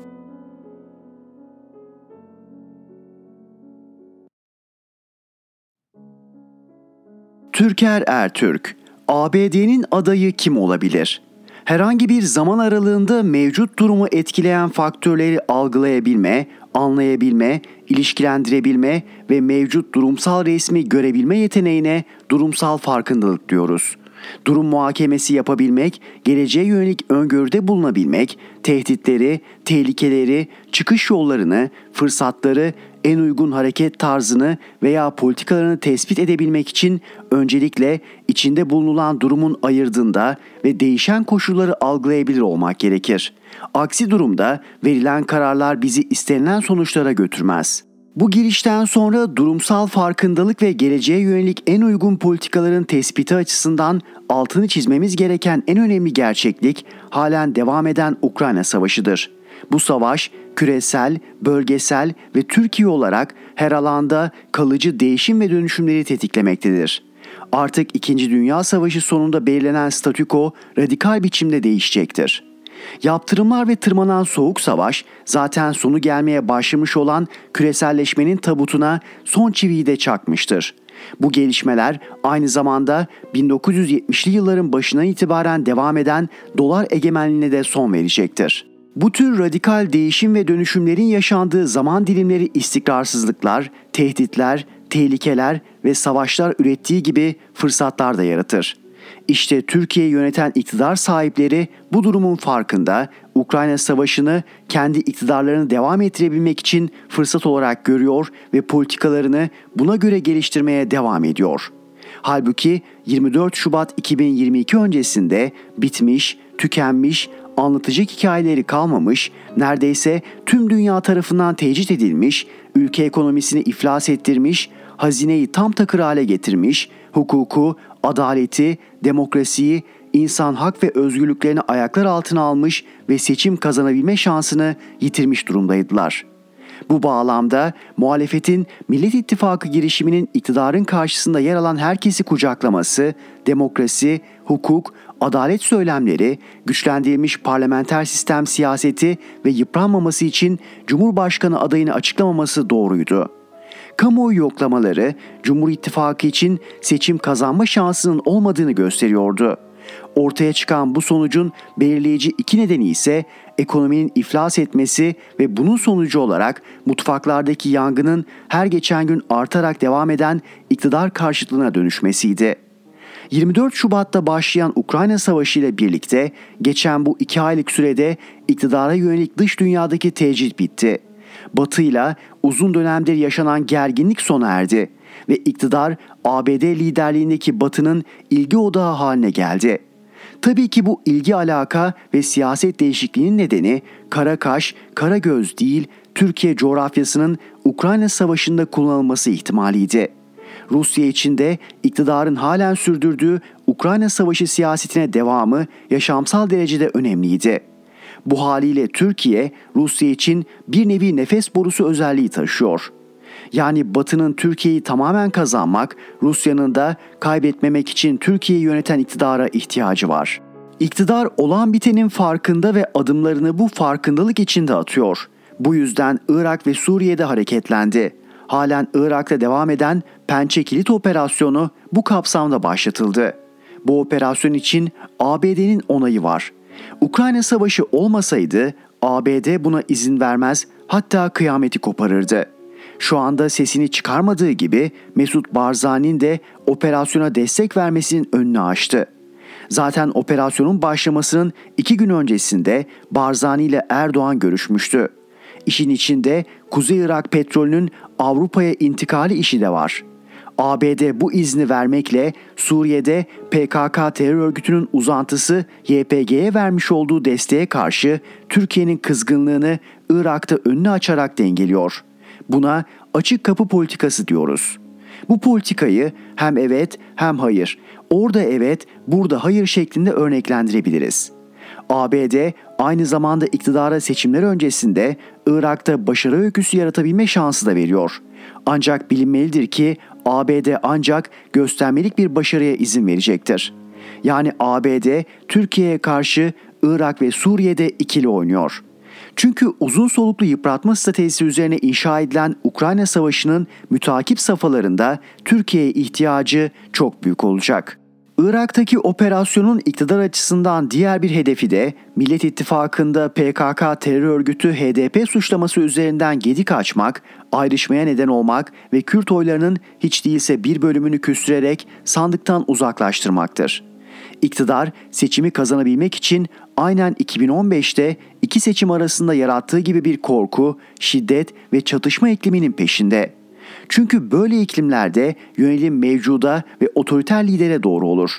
Türker Ertürk ABD'nin adayı kim olabilir? Herhangi bir zaman aralığında mevcut durumu etkileyen faktörleri algılayabilme, anlayabilme, ilişkilendirebilme ve mevcut durumsal resmi görebilme yeteneğine durumsal farkındalık diyoruz. Durum muhakemesi yapabilmek, geleceğe yönelik öngörüde bulunabilmek, tehditleri, tehlikeleri, çıkış yollarını, fırsatları, en uygun hareket tarzını veya politikalarını tespit edebilmek için öncelikle içinde bulunulan durumun ayırdığında ve değişen koşulları algılayabilir olmak gerekir. Aksi durumda verilen kararlar bizi istenilen sonuçlara götürmez. Bu girişten sonra durumsal farkındalık ve geleceğe yönelik en uygun politikaların tespiti açısından altını çizmemiz gereken en önemli gerçeklik halen devam eden Ukrayna Savaşı'dır. Bu savaş küresel, bölgesel ve Türkiye olarak her alanda kalıcı değişim ve dönüşümleri tetiklemektedir. Artık 2. Dünya Savaşı sonunda belirlenen statüko radikal biçimde değişecektir. Yaptırımlar ve tırmanan soğuk savaş zaten sonu gelmeye başlamış olan küreselleşmenin tabutuna son çiviyi de çakmıştır. Bu gelişmeler aynı zamanda 1970'li yılların başından itibaren devam eden dolar egemenliğine de son verecektir. Bu tür radikal değişim ve dönüşümlerin yaşandığı zaman dilimleri istikrarsızlıklar, tehditler, tehlikeler ve savaşlar ürettiği gibi fırsatlar da yaratır. İşte Türkiye'yi yöneten iktidar sahipleri bu durumun farkında Ukrayna Savaşı'nı kendi iktidarlarını devam ettirebilmek için fırsat olarak görüyor ve politikalarını buna göre geliştirmeye devam ediyor. Halbuki 24 Şubat 2022 öncesinde bitmiş, tükenmiş, anlatacak hikayeleri kalmamış, neredeyse tüm dünya tarafından tecrit edilmiş, ülke ekonomisini iflas ettirmiş, hazineyi tam takır hale getirmiş, hukuku, adaleti, demokrasiyi, insan hak ve özgürlüklerini ayaklar altına almış ve seçim kazanabilme şansını yitirmiş durumdaydılar. Bu bağlamda muhalefetin Millet İttifakı girişiminin iktidarın karşısında yer alan herkesi kucaklaması, demokrasi, hukuk, adalet söylemleri, güçlendirilmiş parlamenter sistem siyaseti ve yıpranmaması için Cumhurbaşkanı adayını açıklamaması doğruydu. Kamuoyu yoklamaları Cumhur İttifakı için seçim kazanma şansının olmadığını gösteriyordu. Ortaya çıkan bu sonucun belirleyici iki nedeni ise ekonominin iflas etmesi ve bunun sonucu olarak mutfaklardaki yangının her geçen gün artarak devam eden iktidar karşıtlığına dönüşmesiydi. 24 Şubat'ta başlayan Ukrayna Savaşı ile birlikte geçen bu iki aylık sürede iktidara yönelik dış dünyadaki tecrit bitti. Batı ile uzun dönemdir yaşanan gerginlik sona erdi ve iktidar ABD liderliğindeki Batı'nın ilgi odağı haline geldi. Tabii ki bu ilgi alaka ve siyaset değişikliğinin nedeni kara kaş, kara göz değil, Türkiye coğrafyasının Ukrayna Savaşı'nda kullanılması ihtimaliydi. Rusya için de iktidarın halen sürdürdüğü Ukrayna Savaşı siyasetine devamı yaşamsal derecede önemliydi. Bu haliyle Türkiye Rusya için bir nevi nefes borusu özelliği taşıyor. Yani Batı'nın Türkiye'yi tamamen kazanmak, Rusya'nın da kaybetmemek için Türkiye'yi yöneten iktidara ihtiyacı var. İktidar olan bitenin farkında ve adımlarını bu farkındalık içinde atıyor. Bu yüzden Irak ve Suriye'de hareketlendi. Halen Irak'ta devam eden Pençe Kilit Operasyonu bu kapsamda başlatıldı. Bu operasyon için ABD'nin onayı var. Ukrayna Savaşı olmasaydı ABD buna izin vermez hatta kıyameti koparırdı. Şu anda sesini çıkarmadığı gibi Mesut Barzani'nin de operasyona destek vermesinin önünü açtı. Zaten operasyonun başlamasının iki gün öncesinde Barzani ile Erdoğan görüşmüştü. İşin içinde Kuzey Irak petrolünün Avrupa'ya intikali işi de var. ABD bu izni vermekle Suriye'de PKK terör örgütünün uzantısı YPG'ye vermiş olduğu desteğe karşı Türkiye'nin kızgınlığını Irak'ta önünü açarak dengeliyor. Buna açık kapı politikası diyoruz. Bu politikayı hem evet hem hayır, orada evet, burada hayır şeklinde örneklendirebiliriz. ABD aynı zamanda iktidara seçimler öncesinde Irak'ta başarı öyküsü yaratabilme şansı da veriyor. Ancak bilinmelidir ki ABD ancak göstermelik bir başarıya izin verecektir. Yani ABD Türkiye'ye karşı Irak ve Suriye'de ikili oynuyor. Çünkü uzun soluklu yıpratma stratejisi üzerine inşa edilen Ukrayna Savaşı'nın mütakip safhalarında Türkiye'ye ihtiyacı çok büyük olacak. Irak'taki operasyonun iktidar açısından diğer bir hedefi de Millet İttifakı'nda PKK terör örgütü HDP suçlaması üzerinden gedik açmak, ayrışmaya neden olmak ve Kürt oylarının hiç değilse bir bölümünü küstürerek sandıktan uzaklaştırmaktır. İktidar seçimi kazanabilmek için aynen 2015'te iki seçim arasında yarattığı gibi bir korku, şiddet ve çatışma ikliminin peşinde. Çünkü böyle iklimlerde yönelim mevcuda ve otoriter lidere doğru olur.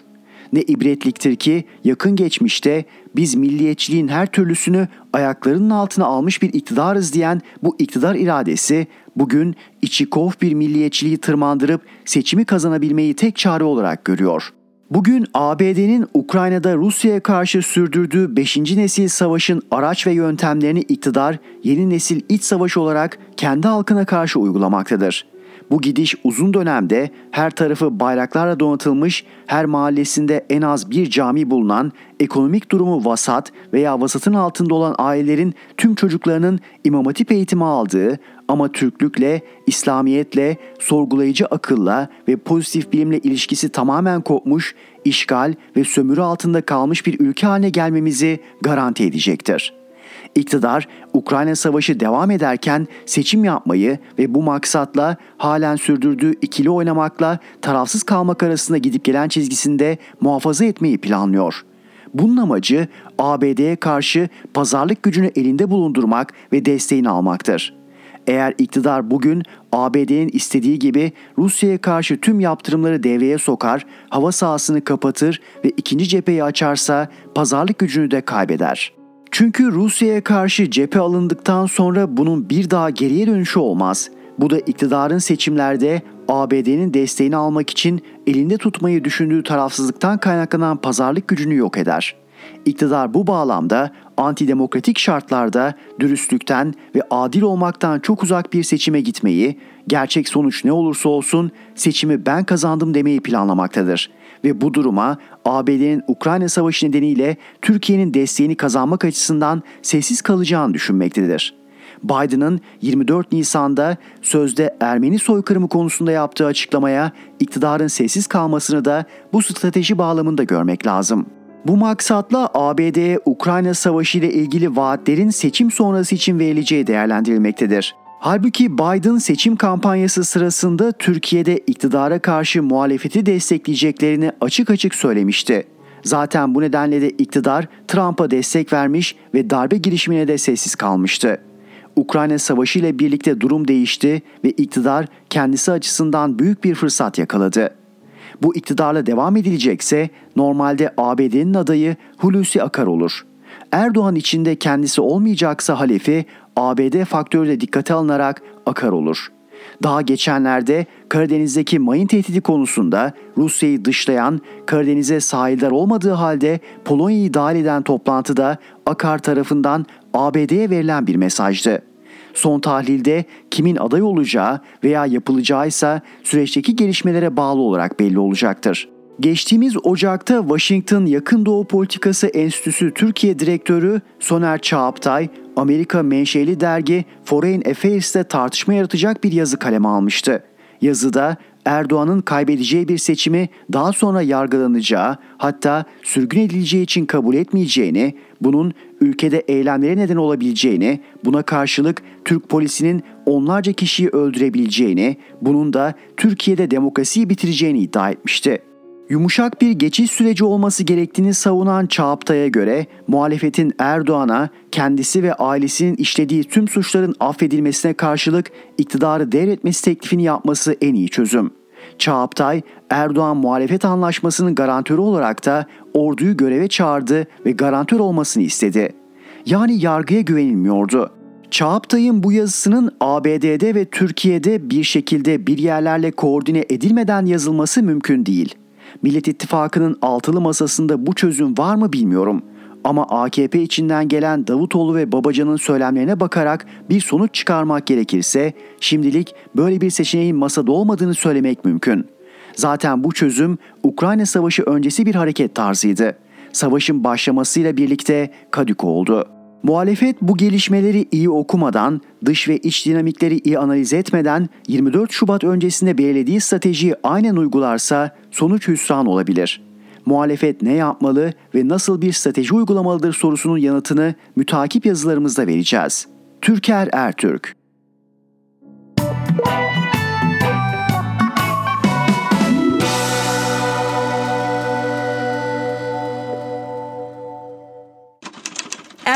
Ne ibretliktir ki yakın geçmişte biz milliyetçiliğin her türlüsünü ayaklarının altına almış bir iktidarız diyen bu iktidar iradesi bugün içi kof bir milliyetçiliği tırmandırıp seçimi kazanabilmeyi tek çare olarak görüyor.'' Bugün ABD'nin Ukrayna'da Rusya'ya karşı sürdürdüğü 5. nesil savaşın araç ve yöntemlerini iktidar yeni nesil iç savaş olarak kendi halkına karşı uygulamaktadır. Bu gidiş uzun dönemde her tarafı bayraklarla donatılmış, her mahallesinde en az bir cami bulunan, ekonomik durumu vasat veya vasatın altında olan ailelerin tüm çocuklarının imam hatip eğitimi aldığı ama Türklükle, İslamiyetle, sorgulayıcı akılla ve pozitif bilimle ilişkisi tamamen kopmuş, işgal ve sömürü altında kalmış bir ülke haline gelmemizi garanti edecektir.'' İktidar Ukrayna Savaşı devam ederken seçim yapmayı ve bu maksatla halen sürdürdüğü ikili oynamakla tarafsız kalmak arasında gidip gelen çizgisinde muhafaza etmeyi planlıyor. Bunun amacı ABD'ye karşı pazarlık gücünü elinde bulundurmak ve desteğini almaktır. Eğer iktidar bugün ABD'nin istediği gibi Rusya'ya karşı tüm yaptırımları devreye sokar, hava sahasını kapatır ve ikinci cepheyi açarsa pazarlık gücünü de kaybeder.'' Çünkü Rusya'ya karşı cephe alındıktan sonra bunun bir daha geriye dönüşü olmaz. Bu da iktidarın seçimlerde ABD'nin desteğini almak için elinde tutmayı düşündüğü tarafsızlıktan kaynaklanan pazarlık gücünü yok eder. İktidar bu bağlamda antidemokratik şartlarda dürüstlükten ve adil olmaktan çok uzak bir seçime gitmeyi, gerçek sonuç ne olursa olsun seçimi ben kazandım demeyi planlamaktadır ve bu duruma ABD'nin Ukrayna Savaşı nedeniyle Türkiye'nin desteğini kazanmak açısından sessiz kalacağını düşünmektedir. Biden'ın 24 Nisan'da sözde Ermeni soykırımı konusunda yaptığı açıklamaya iktidarın sessiz kalmasını da bu strateji bağlamında görmek lazım. Bu maksatla ABD'ye Ukrayna Savaşı ile ilgili vaatlerin seçim sonrası için verileceği değerlendirilmektedir. Halbuki Biden seçim kampanyası sırasında Türkiye'de iktidara karşı muhalefeti destekleyeceklerini açık açık söylemişti. Zaten bu nedenle de iktidar Trump'a destek vermiş ve darbe girişimine de sessiz kalmıştı. Ukrayna Savaşı ile birlikte durum değişti ve iktidar kendisi açısından büyük bir fırsat yakaladı. Bu iktidarla devam edilecekse normalde ABD'nin adayı Hulusi Akar olur. Erdoğan içinde kendisi olmayacaksa halefi ABD faktörü de dikkate alınarak Akar olur. Daha geçenlerde Karadeniz'deki mayın tehdidi konusunda Rusya'yı dışlayan, Karadeniz'e sahiller olmadığı halde Polonya'yı dahil eden toplantıda Akar tarafından ABD'ye verilen bir mesajdı. Son tahlilde kimin aday olacağı veya yapılacağı ise süreçteki gelişmelere bağlı olarak belli olacaktır. Geçtiğimiz Ocak'ta Washington Yakın Doğu Politikası Enstitüsü Türkiye Direktörü Soner Çağaptay, Amerika menşeli dergi Foreign Affairs'te tartışma yaratacak bir yazı kaleme almıştı. Yazıda Erdoğan'ın kaybedeceği bir seçimi daha sonra yargılanacağı, hatta sürgün edileceği için kabul etmeyeceğini, bunun ülkede eylemlere neden olabileceğini, buna karşılık Türk polisinin onlarca kişiyi öldürebileceğini, bunun da Türkiye'de demokrasiyi bitireceğini iddia etmişti. Yumuşak bir geçiş süreci olması gerektiğini savunan Çağaptay'a göre muhalefetin Erdoğan'a kendisi ve ailesinin işlediği tüm suçların affedilmesine karşılık iktidarı devretmesi teklifini yapması en iyi çözüm. Çağaptay, Erdoğan muhalefet anlaşmasının garantörü olarak da orduyu göreve çağırdı ve garantör olmasını istedi. Yani yargıya güvenilmiyordu. Çağaptay'ın bu yazısının ABD'de ve Türkiye'de bir şekilde bir yerlerle koordine edilmeden yazılması mümkün değil. Millet İttifakı'nın altılı masasında bu çözüm var mı bilmiyorum. Ama AKP içinden gelen Davutoğlu ve Babacan'ın söylemlerine bakarak bir sonuç çıkarmak gerekirse şimdilik böyle bir seçeneğin masada olmadığını söylemek mümkün. Zaten bu çözüm Ukrayna Savaşı öncesi bir hareket tarzıydı. Savaşın başlamasıyla birlikte kadük oldu. Muhalefet bu gelişmeleri iyi okumadan, dış ve iç dinamikleri iyi analiz etmeden 24 Şubat öncesinde belirlediği stratejiyi aynen uygularsa sonuç hüsran olabilir. Muhalefet ne yapmalı ve nasıl bir strateji uygulamalıdır sorusunun yanıtını mütakip yazılarımızda vereceğiz. Türker Ertürk